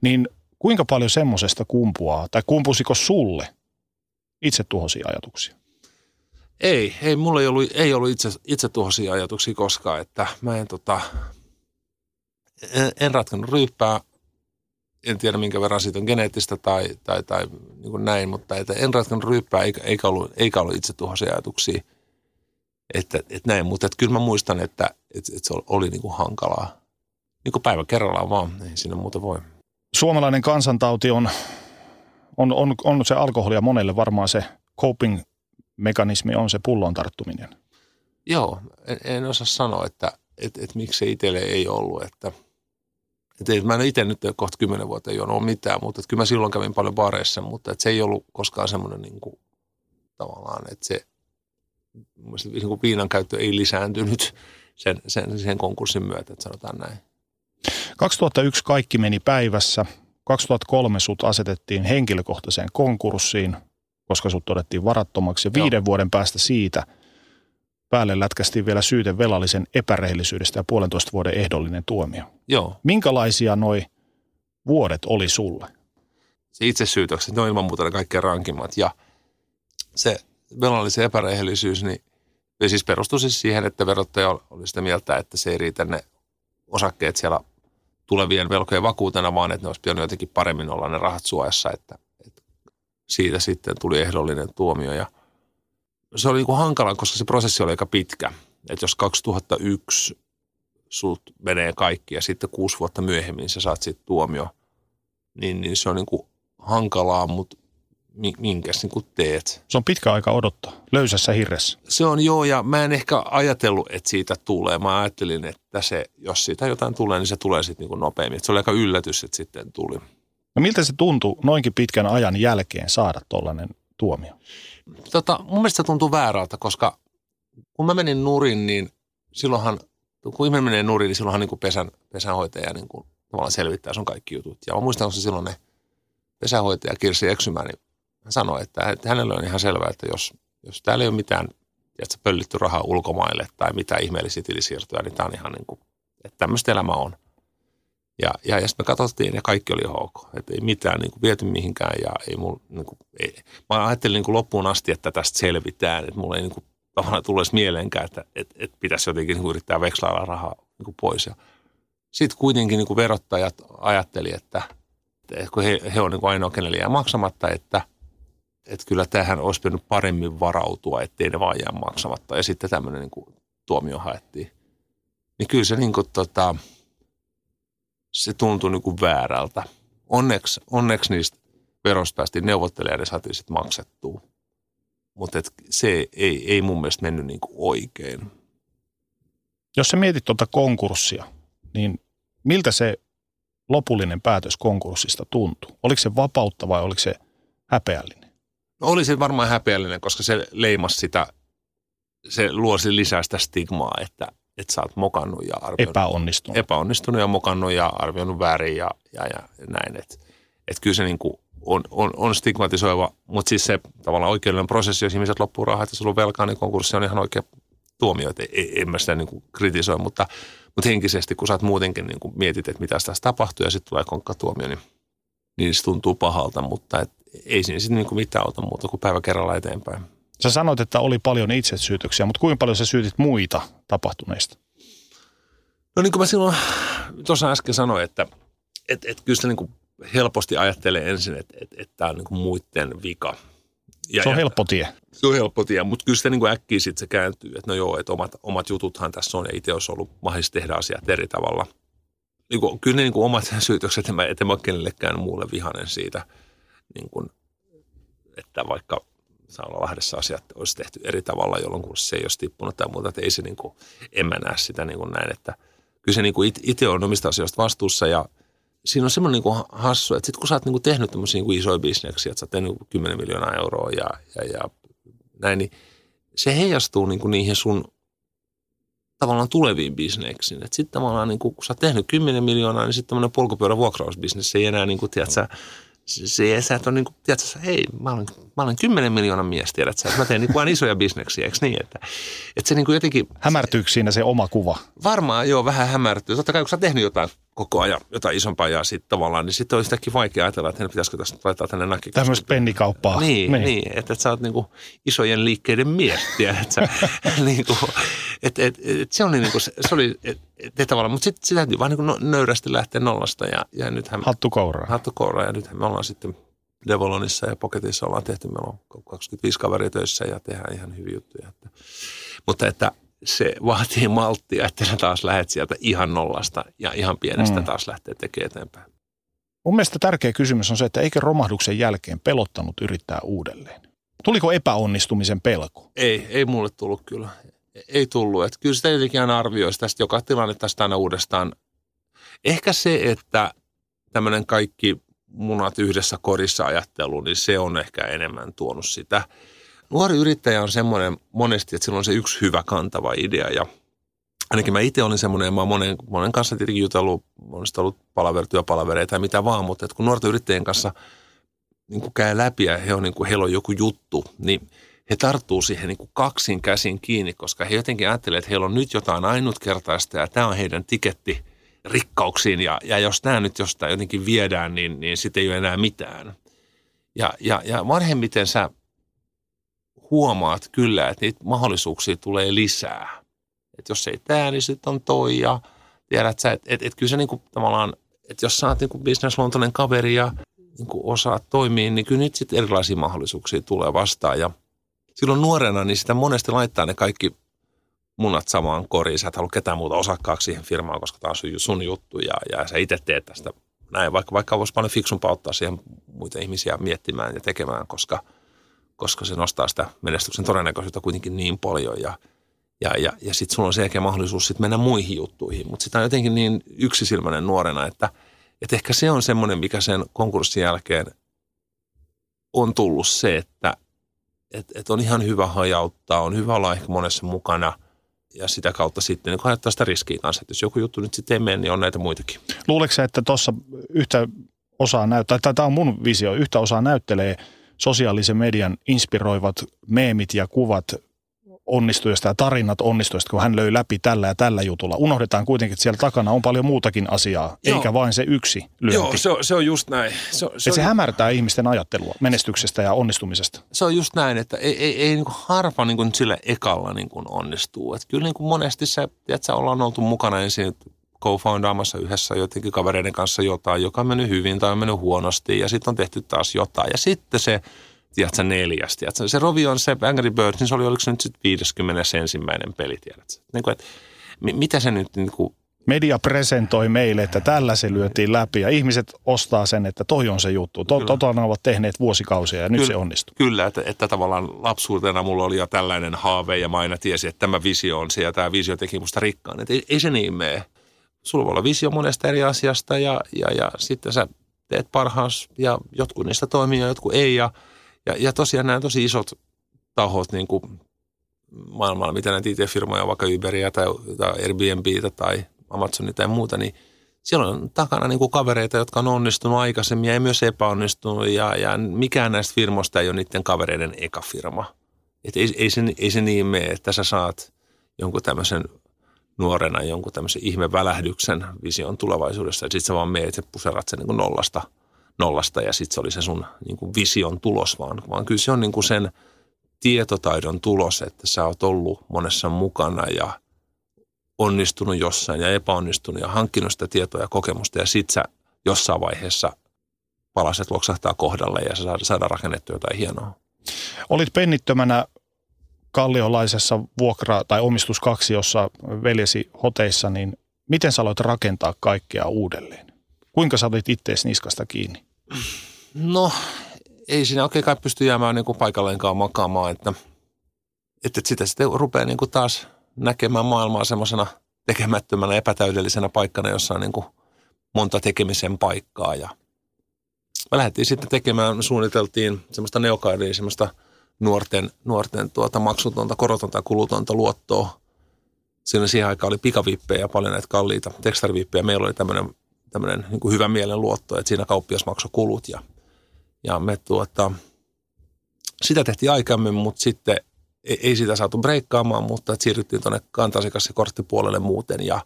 Niin Kuinka paljon semmoisesta kumpuaa, tai kumpusiko sulle itse tuhoisia ajatuksia? Ei, ei mulla ei ollut, ei ollut itse, itse tuhoisia ajatuksia koskaan, että mä en tota, en, en ratkannut ryyppää, en tiedä minkä verran siitä on geneettistä tai, tai, tai niin kuin näin, mutta että en ratkannut ryyppää eikä, eikä, ollut, eikä ollut itse tuhoisia ajatuksia. Että, että näin, mutta että kyllä mä muistan, että, että, että se oli niin kuin hankalaa. Niin kuin päivä kerrallaan vaan, ei siinä muuta voi suomalainen kansantauti on, on, on, on se alkoholi ja monelle varmaan se coping-mekanismi on se pullon tarttuminen. Joo, en, en osaa sanoa, että et, et miksi se itselle ei ollut. Että, et, mä en itse nyt kohta kymmenen vuotta ei ole mitään, mutta kyllä mä silloin kävin paljon bareissa, mutta et se ei ollut koskaan semmoinen niin kuin, tavallaan, että se niin kuin viinan käyttö ei lisääntynyt sen, sen, sen konkurssin myötä, että sanotaan näin. 2001 kaikki meni päivässä. 2003 sut asetettiin henkilökohtaiseen konkurssiin, koska sut todettiin varattomaksi. Ja viiden Joo. vuoden päästä siitä päälle lätkästiin vielä syyte velallisen epärehellisyydestä ja puolentoista vuoden ehdollinen tuomio. Joo. Minkälaisia noi vuodet oli sulle? Se itsesyytökset, ne on ilman muuta ne kaikkein rankimmat. Ja se velallisen epärehellisyys, niin siis perustui siis siihen, että verottaja oli sitä mieltä, että se ei riitä ne osakkeet siellä tulevien velkojen vakuutena, vaan että ne olisi pitänyt jotenkin paremmin olla ne rahat suojassa, että, että siitä sitten tuli ehdollinen tuomio. Ja se oli niin kuin hankala, koska se prosessi oli aika pitkä. Että jos 2001 sut menee kaikki ja sitten kuusi vuotta myöhemmin sä saat sitten tuomio, niin, niin se on niin kuin hankalaa, mutta minkäs niin teet. Se on pitkä aika odottaa, löysässä hirressä. Se on joo, ja mä en ehkä ajatellut, että siitä tulee. Mä ajattelin, että se, jos siitä jotain tulee, niin se tulee sitten niin nopeammin. Et se oli aika yllätys, että sitten tuli. No miltä se tuntui noinkin pitkän ajan jälkeen saada tuollainen tuomio? Tota, mun mielestä se tuntuu väärältä, koska kun mä menin nurin, niin silloinhan, kun ihminen menee nurin, niin silloinhan niin kuin pesän, pesänhoitaja niin kuin tavallaan selvittää sun kaikki jutut. Ja mä muistan, kun se silloin ne pesänhoitaja Kirsi eksymään, niin hän sanoi, että, hänelle on ihan selvää, että jos, jos täällä ei ole mitään tiedätkö, pöllitty rahaa ulkomaille tai mitään ihmeellisiä tilisiirtoja, niin tämä on ihan niin kuin, että tämmöistä elämä on. Ja, ja, ja sitten me katsottiin ja kaikki oli ok. Että ei mitään niin kuin, viety mihinkään ja ei mulla, niin kuin, ei. Mä ajattelin niin kuin loppuun asti, että tästä selvitään. Että mulla ei niin kuin, tavallaan tulisi mieleenkään, että, että, että pitäisi jotenkin niin kuin, yrittää vekslailla rahaa niin kuin, pois. Ja sitten kuitenkin niin kuin verottajat ajatteli, että, että kun he, he on niin kuin ainoa, kenelle jää maksamatta, että – että kyllä tähän olisi pitänyt paremmin varautua, ettei ne vaan jää maksamatta. Ja sitten tämmöinen niin kuin, tuomio haettiin. Niin kyllä se, niin kuin, tota, se tuntui niin kuin väärältä. Onneksi, onneksi niistä verosta päästiin neuvottelemaan ja saatiin sitten maksettua. Mutta se ei, ei mun mielestä mennyt niin kuin oikein. Jos sä mietit tuota konkurssia, niin miltä se lopullinen päätös konkurssista tuntui? Oliko se vapautta vai oliko se häpeällinen? No oli se varmaan häpeällinen, koska se leimasi sitä, se luosi lisää sitä stigmaa, että, että sä oot mokannut ja arvioinut. Epäonnistunut. Epäonnistunut ja mokannut ja arvioinut väärin ja, ja, ja näin. Että et kyllä se niin kuin on, on, on stigmatisoiva, mutta siis se tavallaan oikeudellinen prosessi, jos ihmiset loppuu rahaa, että sulla on velkaa, niin konkurssi on ihan oikea tuomio. Et en mä sitä niin kuin kritisoi, mutta, mutta henkisesti, kun sä oot muutenkin niin kuin mietit, että mitä tässä tapahtuu ja sitten tulee konkkatuomio, niin, niin se tuntuu pahalta, mutta et ei siinä sitten niin mitään auta muuta kuin päivä kerralla eteenpäin. Sä sanoit, että oli paljon itsesyytöksiä, mutta kuinka paljon sä syytit muita tapahtuneista? No niin kuin mä silloin tuossa äsken sanoin, että et, et kyllä sitä niin kuin helposti ajattelee ensin, että et, et tämä on niin kuin muiden vika. Ja, se on helppo tie. Se on helppo tie, mutta kyllä sitä niin kuin äkkiä sitten se kääntyy, että no joo, että omat, omat jututhan tässä on ja itse olisi ollut mahdollista tehdä asiat eri tavalla. Niin kuin, kyllä ne niin kuin omat syytökset, että mä, et mä ole kenellekään muulle vihanen siitä – niin kuin, että vaikka Lahdessa asiat olisi tehty eri tavalla, jolloin kun se ei olisi tippunut tai muuta, että ei se niin kuin, en mä näe sitä niin kuin näin, että kyllä se niin kuin itse on omista asioista vastuussa ja siinä on semmoinen niin hassu, että sitten kun sä oot niin kuin tehnyt tämmöisiä niin kuin isoja bisneksiä, että sä oot tehnyt 10 miljoonaa euroa ja, ja, ja näin, niin se heijastuu niin kuin niihin sun tavallaan tuleviin bisneksiin. Sitten tavallaan, niin kuin, kun sä oot tehnyt 10 miljoonaa, niin sitten tämmöinen polkupyörän vuokrausbisnes ei enää, niin kuin, tiedät, sä, se, sä et ole niin kuin, tiedätkö, hei, mä olen, mä olen 10 miljoonan mies, tiedät sä, että mä teen niin kuin isoja bisneksiä, eikö niin? Että, että se niin kuin jotenkin... Hämärtyykö siinä se oma kuva? Varmaan joo, vähän hämärtyy. Totta kai kun sä oot tehnyt jotain koko ajan, jotain isompaa ja sitten tavallaan, niin sitten olisi sitäkin vaikea ajatella, että pitäisikö tästä laittaa tänne nakki. Tämmöistä pennikauppaa. Niin, niin. niin että, että sä oot niin kuin isojen liikkeiden mies, tiedät sä. niin kuin, että, että, että se oli, niin kuin, se oli että, että tavallaan, mutta sitten sit täytyy vaan niin kuin nöyrästi lähteä nollasta ja, ja nythän... Hattu kouraa. Hattu kouraa ja nythän me ollaan sitten Devolonissa ja Pocketissa ollaan tehty, meillä on 25 kaveria töissä ja tehdään ihan hyviä juttuja. Että, mutta että se vaatii malttia, että sä taas lähdet sieltä ihan nollasta ja ihan pienestä mm. taas lähtee tekemään eteenpäin. Mun mielestä tärkeä kysymys on se, että eikö romahduksen jälkeen pelottanut yrittää uudelleen? Tuliko epäonnistumisen pelko? Ei, ei mulle tullut kyllä. Ei tullut. Että kyllä sitä jotenkin aina arvioisi tästä joka tilanne tästä aina uudestaan. Ehkä se, että tämmöinen kaikki munat yhdessä korissa ajattelu, niin se on ehkä enemmän tuonut sitä. Nuori yrittäjä on semmoinen monesti, että sillä on se yksi hyvä kantava idea ja ainakin mä itse olin semmoinen, ja mä oon monen, monen kanssa tietenkin jutellut, on ollut palaver, työpalavereita tai mitä vaan, mutta että kun nuorten yrittäjien kanssa niin kuin käy läpi ja he on, niin kuin, heillä on joku juttu, niin he tarttuu siihen niin kuin kaksin käsin kiinni, koska he jotenkin ajattelee, että heillä on nyt jotain ainutkertaista ja tämä on heidän tiketti rikkauksiin ja, ja jos tämä nyt jostain jotenkin viedään, niin, niin sitten ei ole enää mitään. Ja, ja, ja vanhemmiten sä huomaat kyllä, että niitä mahdollisuuksia tulee lisää. Että jos ei tämä, niin sitten on toi ja tiedät sä, että et, et kyllä se niinku tavallaan, että jos sä oot niinku bisnesluontoinen kaveri ja niinku osaat toimia, niin kyllä nyt sitten erilaisia mahdollisuuksia tulee vastaan ja silloin nuorena, niin sitä monesti laittaa ne kaikki munat samaan koriin. Sä et halua ketään muuta osakkaaksi siihen firmaan, koska tämä on sun juttu ja, ja sä itse teet tästä näin. Vaikka, vaikka olisi paljon fiksumpaa ottaa siihen muita ihmisiä miettimään ja tekemään, koska, koska se nostaa sitä menestyksen todennäköisyyttä kuitenkin niin paljon ja, ja, ja, ja sitten sulla on selkeä mahdollisuus sit mennä muihin juttuihin. Mutta sitä on jotenkin niin yksisilmäinen nuorena, että, että ehkä se on semmoinen, mikä sen konkurssin jälkeen on tullut se, että et, et on ihan hyvä hajauttaa, on hyvä olla ehkä monessa mukana – ja sitä kautta sitten niin ajattaa sitä riskiä kanssa, että jos joku juttu nyt sitten ei mene, niin on näitä muitakin. Luuleeko että tuossa yhtä osaa näyttää, tai tämä on mun visio, yhtä osaa näyttelee sosiaalisen median inspiroivat meemit ja kuvat onnistujasta ja tarinat onnistujasta, kun hän löi läpi tällä ja tällä jutulla. Unohdetaan kuitenkin, että siellä takana on paljon muutakin asiaa, Joo. eikä vain se yksi lyönti. Joo, se on, se on just näin. Se, se, se, se hämärtää ihmisten ajattelua menestyksestä ja onnistumisesta. Se on just näin, että ei, ei, ei niin kuin harva niin kuin sillä ekalla niin kuin onnistuu. Että kyllä niin kuin monesti se, että ollaan oltu mukana ensin co-foundaamassa yhdessä jotenkin kavereiden kanssa jotain, joka on mennyt hyvin tai on mennyt huonosti ja sitten on tehty taas jotain. Ja sitten se tiedätkö, neljäs, tiedätkö? Se Rovi on se Angry Birds, niin se oli, oliko se nyt sitten 51. peli, tiedätkö? Niin kuin, että, mitä se nyt niin kuin, Media presentoi meille, että tällä se lyötiin läpi ja ihmiset ostaa sen, että toi on se juttu. To, tota ne ovat tehneet vuosikausia ja nyt kyllä, se onnistuu. Kyllä, että, että tavallaan lapsuutena mulla oli jo tällainen haave ja mä aina tiesin, että tämä visio on se ja tämä visio teki musta rikkaan. Että ei, ei se niin mene. Sulla voi olla visio monesta eri asiasta ja, ja, ja sitten sä teet parhaas ja jotkut niistä toimii ja jotkut ei ja – ja, ja tosiaan nämä tosi isot tahot niin kuin maailmalla, mitä näitä IT-firmoja, vaikka Uberia tai, tai Airbnbitä tai Amazonia tai muuta, niin siellä on takana niin kuin kavereita, jotka on onnistunut aikaisemmin ja myös epäonnistunut ja, ja mikään näistä firmoista ei ole niiden kavereiden eka firma. Et ei, ei, se, ei se niin mene, että sä saat jonkun tämmöisen nuorena jonkun tämmöisen ihmevälähdyksen vision tulevaisuudessa ja sitten sä vaan meet ja puserat sen niin kuin nollasta – nollasta ja sitten se oli se sun niin kuin vision tulos, vaan, vaan kyllä se on niin kuin sen tietotaidon tulos, että sä oot ollut monessa mukana ja onnistunut jossain ja epäonnistunut ja hankkinut sitä tietoa ja kokemusta. Ja sit sä jossain vaiheessa palaset loksahtaa kohdalle ja sä saada, rakennettua jotain hienoa. Olit pennittömänä kalliolaisessa vuokra- tai omistuskaksiossa veljesi hoteissa, niin miten sä aloit rakentaa kaikkea uudelleen? Kuinka sä olit ittees niskasta kiinni? No, ei siinä oikein kai pysty jäämään niin kuin paikalleenkaan makaamaan, että, että sitä sitten rupeaa niin kuin taas näkemään maailmaa semmoisena tekemättömänä, epätäydellisenä paikkana, jossa on niin kuin monta tekemisen paikkaa. Ja me lähdettiin sitten tekemään, suunniteltiin semmoista neokaidia, semmoista nuorten, nuorten tuota maksutonta, korotonta, kulutonta luottoa. Siinä siihen aikaan oli pikavippejä paljon näitä kalliita tekstarivippejä. Meillä oli tämmöinen tämmöinen niin hyvä mielen luotto, että siinä kauppias maksoi kulut ja, ja me tuota, sitä tehtiin aikammin, mutta sitten ei, sitä saatu breikkaamaan, mutta siirryttiin tuonne kanta korttipuolelle muuten ja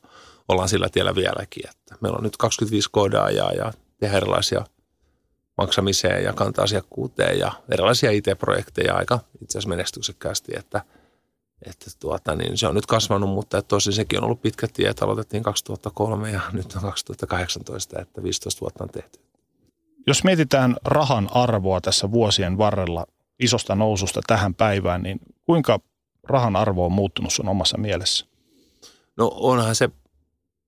ollaan sillä tiellä vieläkin. Että meillä on nyt 25 koodaa ja, ja tehdään erilaisia maksamiseen ja kanta-asiakkuuteen ja erilaisia IT-projekteja aika itse asiassa menestyksekkäästi, että – että tuota, niin se on nyt kasvanut, mutta tosin sekin on ollut pitkä tie, että aloitettiin 2003 ja nyt on 2018, että 15 vuotta on tehty. Jos mietitään rahan arvoa tässä vuosien varrella isosta noususta tähän päivään, niin kuinka rahan arvo on muuttunut sun omassa mielessä? No onhan se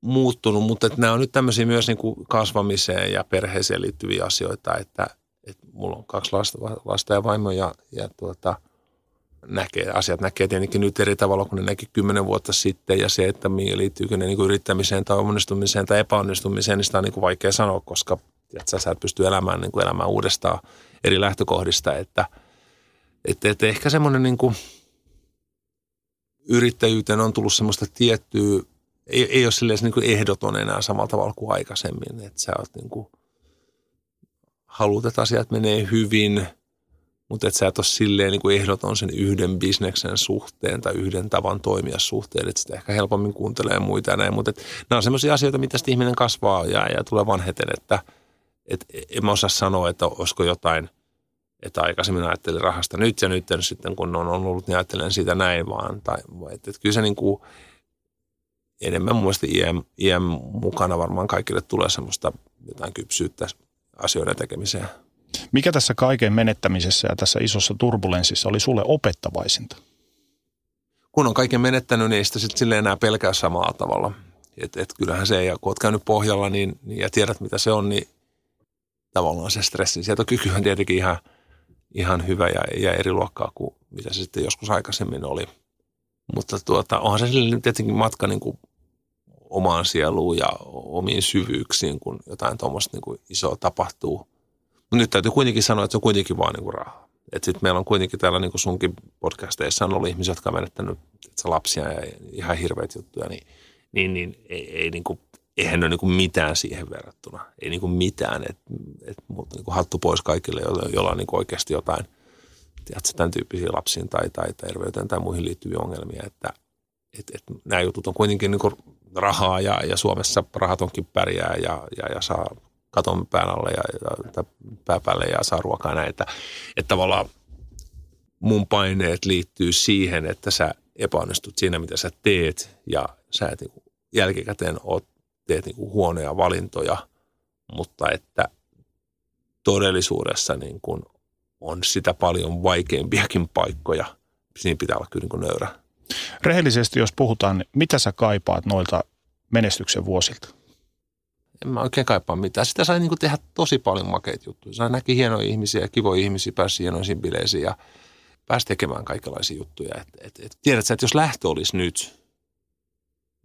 muuttunut, mutta että nämä on nyt tämmöisiä myös niin kuin kasvamiseen ja perheeseen liittyviä asioita, että, että mulla on kaksi lasta, lasta ja vaimo ja, ja tuota – näkee, asiat näkee tietenkin nyt eri tavalla kuin ne näki kymmenen vuotta sitten ja se, että liittyykö ne niin kuin yrittämiseen tai onnistumiseen tai epäonnistumiseen, niin sitä on niin kuin vaikea sanoa, koska että sä, et pysty elämään, niin kuin elämään uudestaan eri lähtökohdista, että, Että et ehkä semmoinen niin kuin yrittäjyyteen on tullut semmoista tiettyä, ei, ei ole silleen niin kuin ehdoton enää samalla tavalla kuin aikaisemmin. Että sä oot niin kuin, haluat, että asiat menee hyvin, mutta että sä et ole silleen niin kuin ehdoton sen yhden bisneksen suhteen tai yhden tavan toimia suhteen, että sitä ehkä helpommin kuuntelee muita ja näin. Mutta että nämä on semmoisia asioita, mitä sitten ihminen kasvaa ja, ja tulee vanheten, että et, en mä osaa sanoa, että olisiko jotain – että aikaisemmin ajattelin rahasta nyt ja nyt sitten kun on ollut, niin ajattelen sitä näin vaan. Tai, että, että kyllä se niin kuin, enemmän mun mielestä iän, iän mukana varmaan kaikille tulee semmoista jotain kypsyyttä asioiden tekemiseen. Mikä tässä kaiken menettämisessä ja tässä isossa turbulenssissa oli sulle opettavaisinta? Kun on kaiken menettänyt, niin ei sitä sitten silleen enää pelkää samalla tavalla. Et, et kyllähän se, ja kun olet käynyt pohjalla niin, niin, ja tiedät mitä se on, niin tavallaan se stressin sietokyky on tietenkin ihan – ihan hyvä ja, ja eri luokkaa kuin mitä se sitten joskus aikaisemmin oli. Mutta tuota, onhan se tietenkin matka niin kuin omaan sieluun ja omiin syvyyksiin, kun jotain tuommoista niin isoa tapahtuu. Mutta nyt täytyy kuitenkin sanoa, että se on kuitenkin vaan niin kuin rahaa. Että sitten meillä on kuitenkin täällä niin kuin sunkin podcasteissa on ollut ihmisiä, jotka on menettänyt lapsia ja ihan hirveät juttuja, niin, niin, niin ei, ei niin kuin eihän ole niin mitään siihen verrattuna. Ei niin mitään, että et, mutta niin hattu pois kaikille, joilla, on niin oikeasti jotain, tiedätkö, tämän tyyppisiä lapsiin tai, tai terveyteen tai muihin liittyviä ongelmia, että et, et, nämä jutut on kuitenkin niin rahaa ja, ja Suomessa rahat onkin pärjää ja, ja, ja saa katon pään alle ja, ja pää päälle ja saa ruokaa näin, että, että tavallaan mun paineet liittyy siihen, että sä epäonnistut siinä, mitä sä teet ja sä et niin jälkikäteen oot teet niin huonoja valintoja, mutta että todellisuudessa niin kuin on sitä paljon vaikeampiakin paikkoja. Siinä pitää olla kyllä niin nöyrä. Rehellisesti, jos puhutaan, niin mitä sä kaipaat noilta menestyksen vuosilta? En mä oikein kaipaa mitään. Sitä sai niin kuin tehdä tosi paljon makeita juttuja. Sai näki hienoja ihmisiä, kivoja ihmisiä, pääsi hienoisiin bileisiin ja pääsi tekemään kaikenlaisia juttuja. Et, et, et, tiedät sä, että jos lähtö olisi nyt,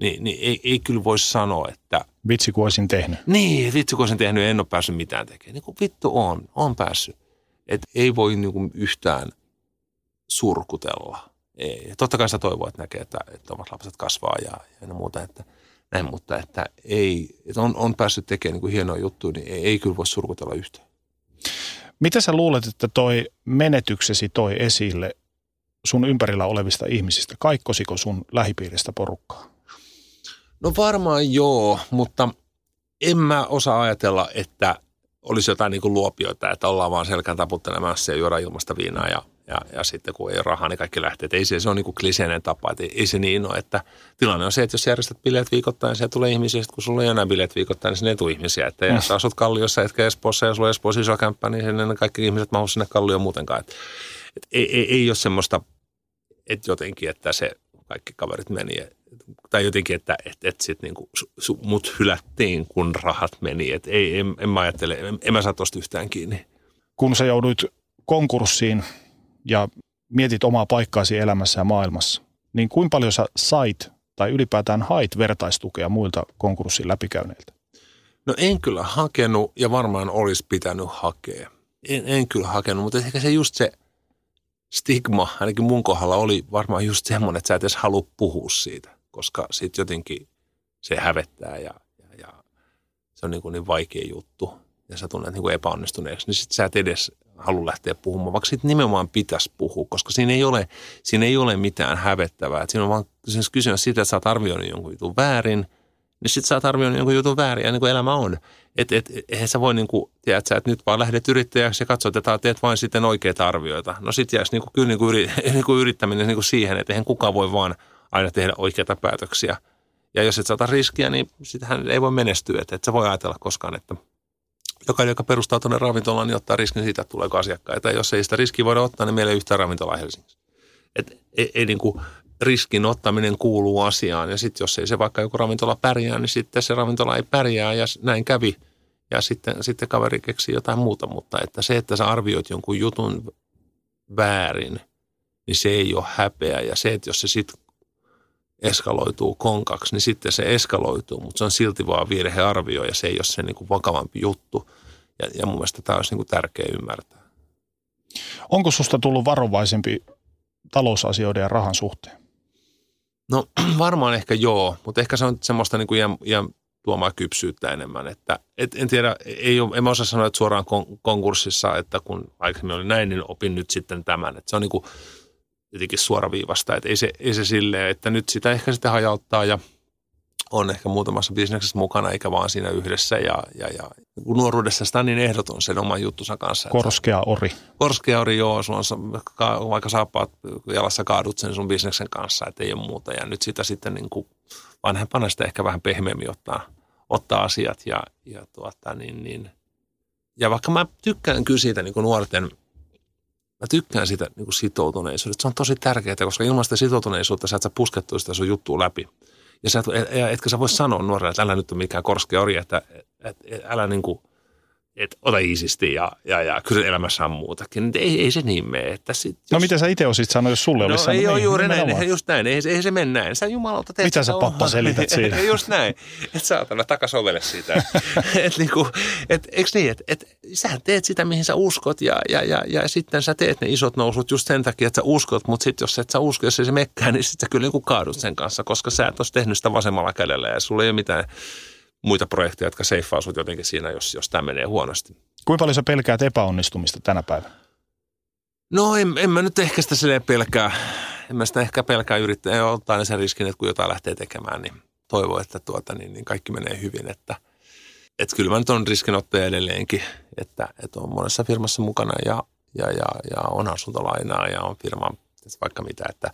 niin, niin ei, ei kyllä voi sanoa, että... Vitsi kun olisin tehnyt. Niin, vitsi kun olisin tehnyt, en ole päässyt mitään tekemään. Niin kuin vittu on, on päässyt. Et ei voi niin kuin yhtään surkutella. Ei. Totta kai sitä toivoo, että näkee, että, että omat lapset kasvaa ja, ja muuta, että näin, mutta että ei, että on, on päässyt tekemään niin kuin hienoja juttuja, niin ei, ei kyllä voi surkutella yhtään. Mitä sä luulet, että toi menetyksesi toi esille sun ympärillä olevista ihmisistä? Kaikkosiko sun lähipiiristä porukkaa? No varmaan joo, mutta en mä osaa ajatella, että olisi jotain niin kuin luopioita, että ollaan vaan selkään taputtelemassa ja juoda ilmasta viinaa ja, ja, ja sitten kun ei ole rahaa, niin kaikki lähtee. Että ei se, se on niin kuin kliseinen tapa, että ei, ei se niin ole, että tilanne on se, että jos järjestät bileet viikoittain, siellä tulee ihmisiä, kun sulla ei enää bileet viikoittain, niin sinne ei tule ihmisiä. Että mm. jos asut Kalliossa, etkä Espoossa ja sulla on Espoossa iso kämppä, niin sinne kaikki ihmiset mahtuu sinne Kallioon muutenkaan. Että, että ei, ei, ei ole semmoista, että jotenkin, että se kaikki kaverit meni tai jotenkin, että et, et sit niinku, su, mut hylättiin, kun rahat meni. Et ei, en, en mä ajattele, en, en mä saa tosta yhtään kiinni. Kun sä jouduit konkurssiin ja mietit omaa paikkaasi elämässä ja maailmassa, niin kuinka paljon sä sait tai ylipäätään hait vertaistukea muilta konkurssin läpikäyneiltä? No en kyllä hakenut ja varmaan olisi pitänyt hakea. En, en kyllä hakenut, mutta ehkä se just se stigma, ainakin mun kohdalla oli varmaan just semmoinen, että sä et edes halua puhua siitä koska sitten jotenkin se hävettää ja, ja, ja se on niin, kuin niin vaikea juttu ja sä tunnet niin kuin epäonnistuneeksi, niin sitten sä et edes halua lähteä puhumaan, vaikka sitten nimenomaan pitäisi puhua, koska siinä ei ole, siinä ei ole mitään hävettävää. Et siinä on vaan siis kysymys siitä, että sä oot arvioinut jonkun jutun väärin, niin sitten sä oot arvioinut jonkun jutun väärin ja niin kuin elämä on. Että et, eihän sä voi niin kuin, tiedät sä, että nyt vaan lähdet yrittäjäksi ja katsot, että teet vain sitten oikeita arvioita. No sitten jäisi niin kuin, kyllä niin kuin, yri, niin kuin yrittäminen niin kuin siihen, että eihän kukaan voi vaan – aina tehdä oikeita päätöksiä. Ja jos et saata riskiä, niin sitähän ei voi menestyä. Että et sä voi ajatella koskaan, että jokainen, joka perustaa tuonne ravintolaan, niin ottaa riskin siitä, että tuleeko asiakkaita. Ja jos ei sitä riskiä voida ottaa, niin meillä ei yhtään ravintolaa Helsingissä. Et ei, ei niin kuin riskin ottaminen kuuluu asiaan. Ja sitten jos ei se vaikka joku ravintola pärjää, niin sitten se ravintola ei pärjää ja näin kävi. Ja sitten, sitten kaveri keksii jotain muuta. Mutta että se, että sä arvioit jonkun jutun väärin, niin se ei ole häpeä. Ja se, että jos se sitten eskaloituu konkaksi, niin sitten se eskaloituu, mutta se on silti vaan virhearvio ja se ei ole se niin kuin vakavampi juttu. Ja, ja mun mielestä tämä olisi niin kuin tärkeä ymmärtää. Onko susta tullut varovaisempi talousasioiden ja rahan suhteen? No varmaan ehkä joo, mutta ehkä se on semmoista niin kuin iän, iän tuomaan kypsyyttä enemmän. Että, et, en tiedä, ei ole, en mä osaa sanoa, että suoraan kon, konkurssissa, että kun aikaisemmin oli näin, niin opin nyt sitten tämän. Että se on niin kuin jotenkin suoraviivasta, että ei se, ei se silleen, että nyt sitä ehkä sitten hajauttaa ja on ehkä muutamassa bisneksessä mukana, eikä vaan siinä yhdessä. Ja, ja, ja nuoruudessa sitä on niin ehdoton sen oman juttusa kanssa. Korskea ori. Korskea ori, joo, sulla on, vaikka saappaat jalassa kaadut sen sun bisneksen kanssa, että ei ole muuta. Ja nyt sitä sitten niin kuin vanhempana sitä ehkä vähän pehmeämmin ottaa, ottaa asiat ja, ja tuota, niin, niin. Ja vaikka mä tykkään kyllä siitä niin kuin nuorten, mä tykkään siitä niin kuin sitoutuneisuudesta. Se on tosi tärkeää, koska ilman sitä sitoutuneisuutta sä et sä puskettu sitä sun juttua läpi. Ja sä, et, etkä sä voi sanoa nuorelle, että älä nyt ole mikään korskea ori, että et, et, älä niin kuin, että ota iisisti ja, ja, ja kyllä elämässä on muutakin. Ei, ei se niin mene. Että sit, no jos... No mitä sä itse olisit sanonut, jos sulle no, olisi sanonut? ei ole niin, juuri näin, eihän just näin. Ei, ei se mene näin. Sä jumalauta teet Mitä sä pappa selität siitä? just näin. Että saatana takasovele sitä. et niinku, et, eikö niin, että et, sä teet sitä, mihin sä uskot ja, ja, ja, ja sitten sä teet ne isot nousut just sen takia, että sä uskot, mutta sitten jos et sä usko, jos ei se mekkää, niin sitten sä kyllä niin kaadut sen kanssa, koska sä et olisi tehnyt sitä vasemmalla kädellä ja sulla ei ole mitään muita projekteja, jotka seiffaa sut jotenkin siinä, jos, jos tämä menee huonosti. Kuinka paljon sä pelkäät epäonnistumista tänä päivänä? No en, en mä nyt ehkä sitä silleen pelkää. En mä sitä ehkä pelkää yrittää. Ja ottaa aina sen riskin, että kun jotain lähtee tekemään, niin toivoo, että tuota, niin, niin kaikki menee hyvin. Että, että kyllä mä nyt on riskinottaja edelleenkin, että, että on monessa firmassa mukana ja, ja, ja, ja on asuntolainaa ja on firma vaikka mitä, että,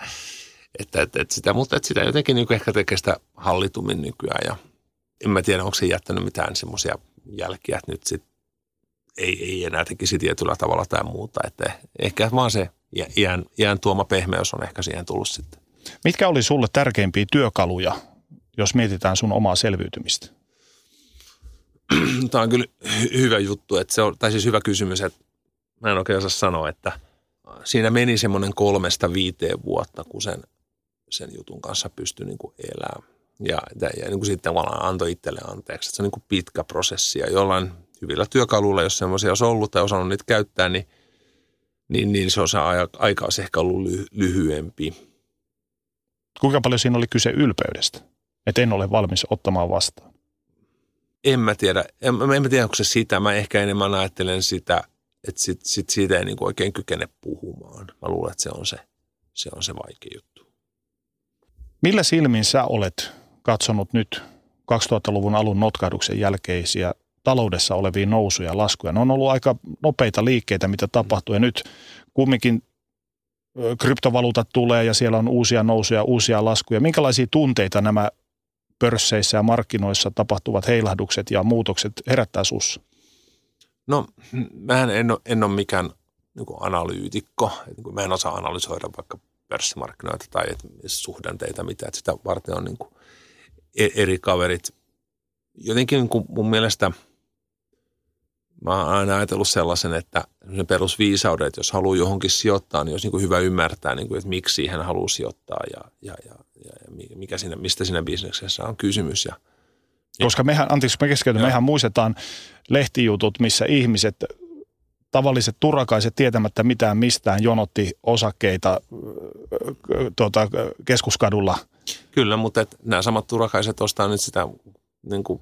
että, että, että sitä, mutta että sitä jotenkin niin ehkä tekee sitä hallitummin nykyään ja en mä tiedä, onko se jättänyt mitään semmoisia jälkiä, että nyt sitten ei, ei enää tekisi tietyllä tavalla tai muuta. Että ehkä vaan se iän, iän tuoma pehmeys on ehkä siihen tullut sitten. Mitkä oli sulle tärkeimpiä työkaluja, jos mietitään sun omaa selviytymistä? Tämä on kyllä hyvä juttu, että se on, tai siis hyvä kysymys, että mä en oikein osaa sanoa, että siinä meni semmoinen kolmesta viiteen vuotta, kun sen, sen jutun kanssa pystyi niin elämään. Ja, ja niin kuin sitten tavallaan antoi itselle anteeksi. Että se on niin kuin pitkä prosessi ja jollain hyvillä työkaluilla, jos semmoisia olisi ollut tai osannut niitä käyttää, niin, niin, niin se on se aika olisi ehkä ollut ly, lyhyempi. Kuinka paljon siinä oli kyse ylpeydestä, että en ole valmis ottamaan vastaan? En mä tiedä. En, en mä tiedä, onko se sitä. Mä ehkä enemmän ajattelen sitä, että sit, sit siitä ei niin kuin oikein kykene puhumaan. Mä luulen, että se on se, se, on se vaikea juttu. Millä silmin sä olet katsonut nyt 2000-luvun alun notkahduksen jälkeisiä taloudessa olevia nousuja ja laskuja. Ne on ollut aika nopeita liikkeitä, mitä tapahtuu ja nyt kumminkin kryptovaluutat tulee ja siellä on uusia nousuja, uusia laskuja. Minkälaisia tunteita nämä pörsseissä ja markkinoissa tapahtuvat heilahdukset ja muutokset herättää sussa? No, mä en ole, en ole mikään niin analyytikko. Niin mä en osaa analysoida vaikka pörssimarkkinoita tai suhdanteita, mitä. Että sitä varten on niin kuin eri kaverit. Jotenkin niin kuin mun mielestä – mä oon aina ajatellut sellaisen, että se perusviisauden, että jos haluaa johonkin sijoittaa, niin olisi niin kuin hyvä ymmärtää, niin kuin, että miksi siihen haluaa sijoittaa ja, ja, ja, ja mikä siinä, mistä siinä bisneksessä on kysymys. Ja, Koska mehän, anteeksi me keskeytyn, mehän muistetaan lehtijutut, missä ihmiset, tavalliset turakaiset tietämättä mitään mistään jonotti osakkeita tuota, keskuskadulla. Kyllä, mutta et nämä samat turakaiset ostaa nyt sitä niin kuin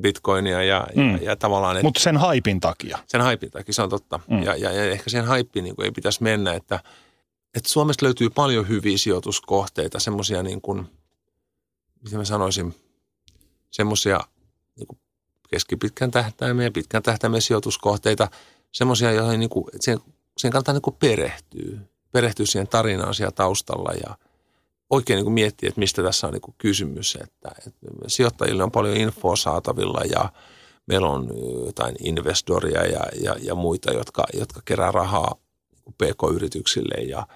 bitcoinia ja, mm. ja, ja tavallaan... Mutta sen haipin takia. Sen haipin takia, se on totta. Mm. Ja, ja, ja ehkä siihen haippiin niin ei pitäisi mennä, että, että Suomesta löytyy paljon hyviä sijoituskohteita, semmoisia niin kuin, miten mä sanoisin, semmoisia niin keskipitkän tähtäimen ja pitkän tähtäimen sijoituskohteita, semmoisia, joihin niin kuin, siihen, siihen kannattaa niin kuin perehtyä, perehtyä siihen tarinaan siellä taustalla ja – oikein niin miettiä, että mistä tässä on niin kysymys. Että, että sijoittajille on paljon infoa saatavilla ja meillä on jotain investoria ja, ja, ja muita, jotka, jotka kerää rahaa pk-yrityksille ja,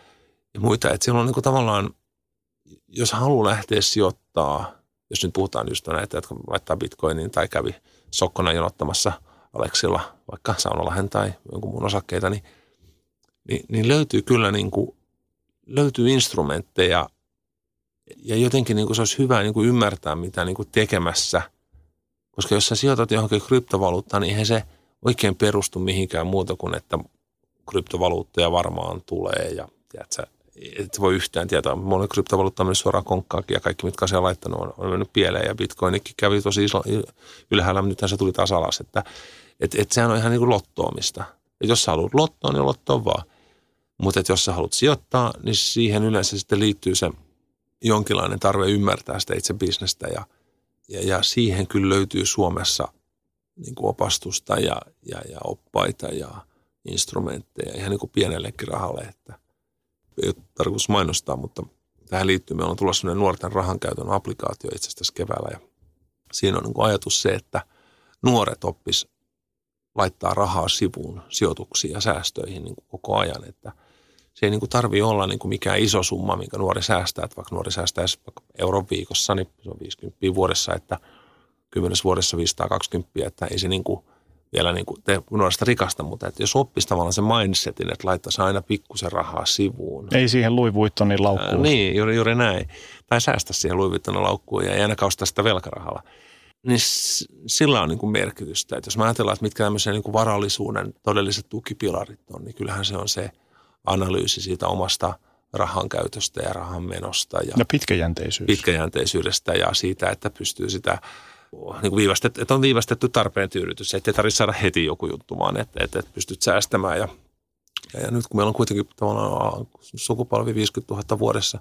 ja muita. Että silloin niin tavallaan, jos haluaa lähteä sijoittaa, jos nyt puhutaan just näitä, jotka laittaa bitcoinin tai kävi sokkona jonottamassa Aleksilla vaikka Saunalahen tai jonkun muun osakkeita, niin, niin, niin löytyy kyllä niin kuin, löytyy instrumentteja – ja jotenkin niin kuin se olisi hyvä niin kuin ymmärtää, mitä niin kuin tekemässä. Koska jos sä sijoitat johonkin kryptovaluuttaan, niin eihän se oikein perustu mihinkään muuta kuin, että kryptovaluuttoja varmaan tulee ja tiedätkö, et voi yhtään tietää. Moni kryptovaluutta on mennyt suoraan konkkaakin ja kaikki, mitkä on laittanut, on, on mennyt pieleen ja bitcoinikin kävi tosi iso, ylhäällä, mutta nythän se tuli taas alas. Että, et, et sehän on ihan niin kuin lottoamista. Et jos sä haluat lottoa, niin lottoa vaan. Mutta jos sä haluat sijoittaa, niin siihen yleensä sitten liittyy se jonkinlainen tarve ymmärtää sitä itse bisnestä ja, ja, ja siihen kyllä löytyy Suomessa niin kuin opastusta ja, ja, ja oppaita ja instrumentteja ihan niin kuin pienellekin rahalle, että ei ole tarkoitus mainostaa, mutta tähän liittyy, meillä on tulossa sellainen nuorten rahankäytön applikaatio itse asiassa keväällä ja siinä on niin kuin ajatus se, että nuoret oppis laittaa rahaa sivuun sijoituksiin ja säästöihin niin kuin koko ajan, että se ei niin kuin tarvitse olla niin kuin mikään iso summa, minkä nuori säästää, että vaikka nuori säästäisi vaikka euron viikossa, niin se on 50 vuodessa, että kymmenes vuodessa 520, että ei se niin kuin vielä niin kuin te nuoresta rikasta, mutta että jos oppisi tavallaan sen mindsetin, että laittaisi aina pikkusen rahaa sivuun. Ei siihen Louis Vuittonin laukkuun. Ää, niin, juuri, juuri näin. Tai säästä siihen Louis Vuittonin laukkuun ja ei ainakaan ostaa sitä velkarahalla. Niin sillä on niin kuin merkitystä. Että jos mä ajatellaan, että mitkä tämmöisen niin kuin varallisuuden todelliset tukipilarit on, niin kyllähän se on se analyysi siitä omasta rahan käytöstä ja rahan menosta. Ja, ja pitkäjänteisyys. Pitkäjänteisyydestä ja siitä, että pystyy sitä niin kuin viivästetty, että on viivästetty tarpeen tyydytys, ettei tarvitse saada heti joku juttu, vaan että, että, että pystyt säästämään. Ja, ja, ja nyt kun meillä on kuitenkin tavallaan sukupolvi 50 000 vuodessa,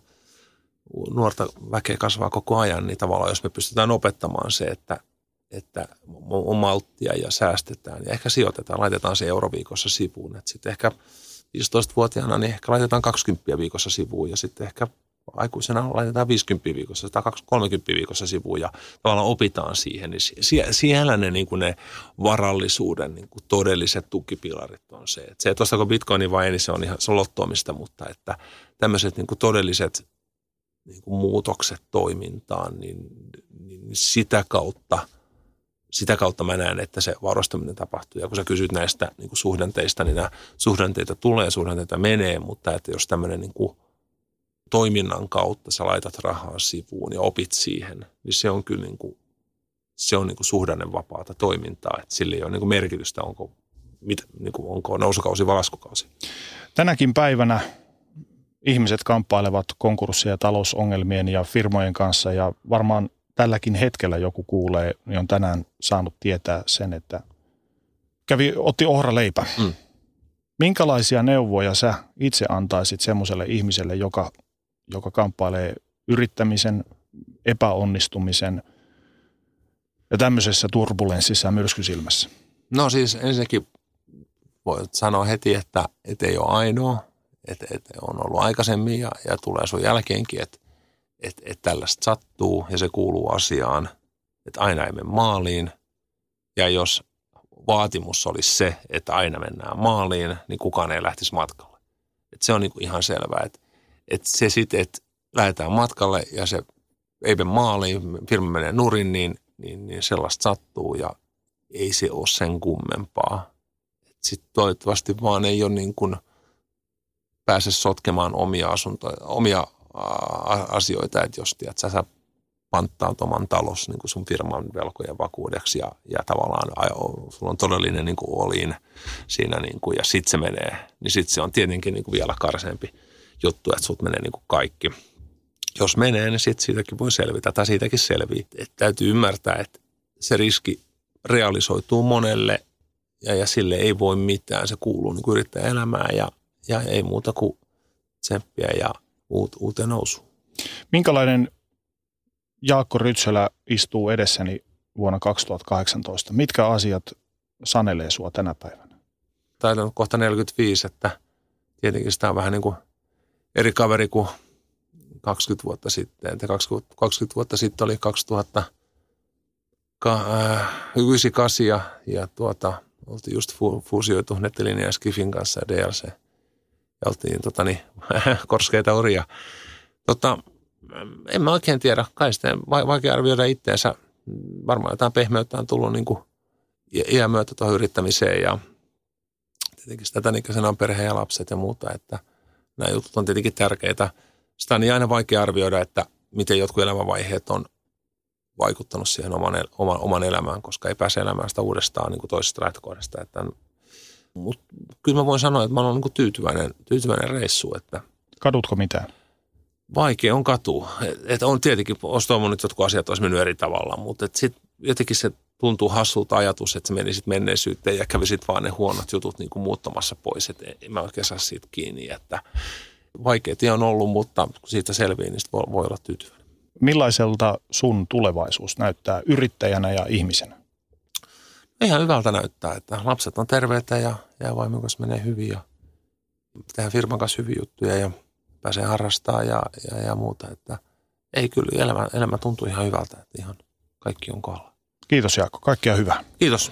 nuorta väkeä kasvaa koko ajan, niin tavallaan jos me pystytään opettamaan se, että, että on malttia ja säästetään ja ehkä sijoitetaan, laitetaan se euroviikossa sivuun. Että sitten ehkä 15-vuotiaana niin ehkä laitetaan 20 viikossa sivuun ja sitten ehkä aikuisena laitetaan 50 viikossa tai 30 viikossa sivuun ja tavallaan opitaan siihen, niin siellä ne, niin kuin ne varallisuuden niin kuin todelliset tukipilarit on se. Että se, että ostako bitcoini vai ei, niin se on ihan lottoamista, mutta että tämmöiset niin kuin todelliset niin kuin muutokset toimintaan, niin, niin sitä kautta – sitä kautta mä näen, että se varustaminen tapahtuu. Ja kun sä kysyt näistä niin kuin suhdanteista, niin nämä suhdanteita tulee, suhdanteita menee, mutta että jos tämmöinen niin kuin toiminnan kautta sä laitat rahaa sivuun ja opit siihen, niin se on kyllä niin kuin, se on niin kuin suhdannevapaata toimintaa. Että sillä ei ole niin kuin merkitystä, onko, mit, niin kuin, onko nousukausi vai laskukausi. Tänäkin päivänä ihmiset kamppailevat konkurssia ja talousongelmien ja firmojen kanssa ja varmaan tälläkin hetkellä joku kuulee, niin on tänään saanut tietää sen, että kävi, otti leipä. Mm. Minkälaisia neuvoja sä itse antaisit semmoiselle ihmiselle, joka, joka kamppailee yrittämisen, epäonnistumisen ja tämmöisessä turbulenssissa ja myrskysilmässä? No siis ensinnäkin voi sanoa heti, että, että ei ole ainoa, että, että on ollut aikaisemmin ja, ja tulee sun jälkeenkin, että että, että tällaista sattuu ja se kuuluu asiaan, että aina ei mene maaliin. Ja jos vaatimus olisi se, että aina mennään maaliin, niin kukaan ei lähtisi matkalle. Että se on niin kuin ihan selvää, että, että se sitten, että lähdetään matkalle ja se ei mene maaliin, firma menee nurin, niin, niin, niin sellaista sattuu ja ei se ole sen kummempaa. Sitten toivottavasti vaan ei ole niin kuin pääse sotkemaan omia asuntoja, omia asioita, että jos tiedät, sä, sä panttaat oman talos niin kuin sun firman velkojen vakuudeksi ja, ja tavallaan sulla on todellinen niin kuin olin siinä niin kuin, ja sitten se menee, niin sitten se on tietenkin niin kuin vielä karseempi juttu, että sut menee niin kuin kaikki. Jos menee, niin sitten siitäkin voi selvitä tai siitäkin selvii. Että täytyy ymmärtää, että se riski realisoituu monelle ja, ja sille ei voi mitään. Se kuuluu niin yrittäjäelämään ja, ja ei muuta kuin tsemppiä ja uuteen nousuun. Minkälainen Jaakko Rytsölä istuu edessäni vuonna 2018? Mitkä asiat sanelee sua tänä päivänä? Taitaa on kohta 45, että tietenkin sitä on vähän niin kuin eri kaveri kuin 20 vuotta sitten. Että 20, 20 vuotta sitten oli 2000 98 ja, ja tuota, oltiin just fu, fuusioitu Nettelin ja Skifin kanssa ja DLC – ja oltiin tota, niin, korskeita oria. Tota, en mä oikein tiedä. Kai sitten vaikea arvioida itteensä. Varmaan jotain pehmeyttä on tullut niin kuin iän myötä tuohon yrittämiseen ja tietenkin sitä tämän ikäisenä on perhe ja lapset ja muuta, että nämä jutut on tietenkin tärkeitä. Sitä on niin aina vaikea arvioida, että miten jotkut elämänvaiheet on vaikuttanut siihen oman, oman, oman elämään, koska ei pääse elämään sitä uudestaan niin kuin toisesta lähtökohdasta. Että Mutta kyllä mä voin sanoa, että mä olen niin tyytyväinen, tyytyväinen reissu, että Kadutko mitään? vaikea on katua. Et, et on tietenkin, olisi toivonut, että jotkut asiat olisi mennyt eri tavalla, mutta sitten jotenkin se tuntuu hassulta ajatus, että se menisit menneisyyteen ja kävisit vaan ne huonot jutut niin kuin muuttamassa pois. Että en mä oikein saa siitä kiinni, että vaikea tie on ollut, mutta kun siitä selviää, niin voi, voi olla tyytyväinen. Millaiselta sun tulevaisuus näyttää yrittäjänä ja ihmisenä? Ihan hyvältä näyttää, että lapset on terveitä ja, ja vaimon kanssa menee hyvin ja tehdään firman kanssa hyviä juttuja ja pääsee harrastamaan ja, ja, ja muuta. Että ei kyllä, elämä, elämä tuntuu ihan hyvältä, että ihan kaikki on kohdalla. Kiitos Jaakko, kaikkea hyvää. Kiitos.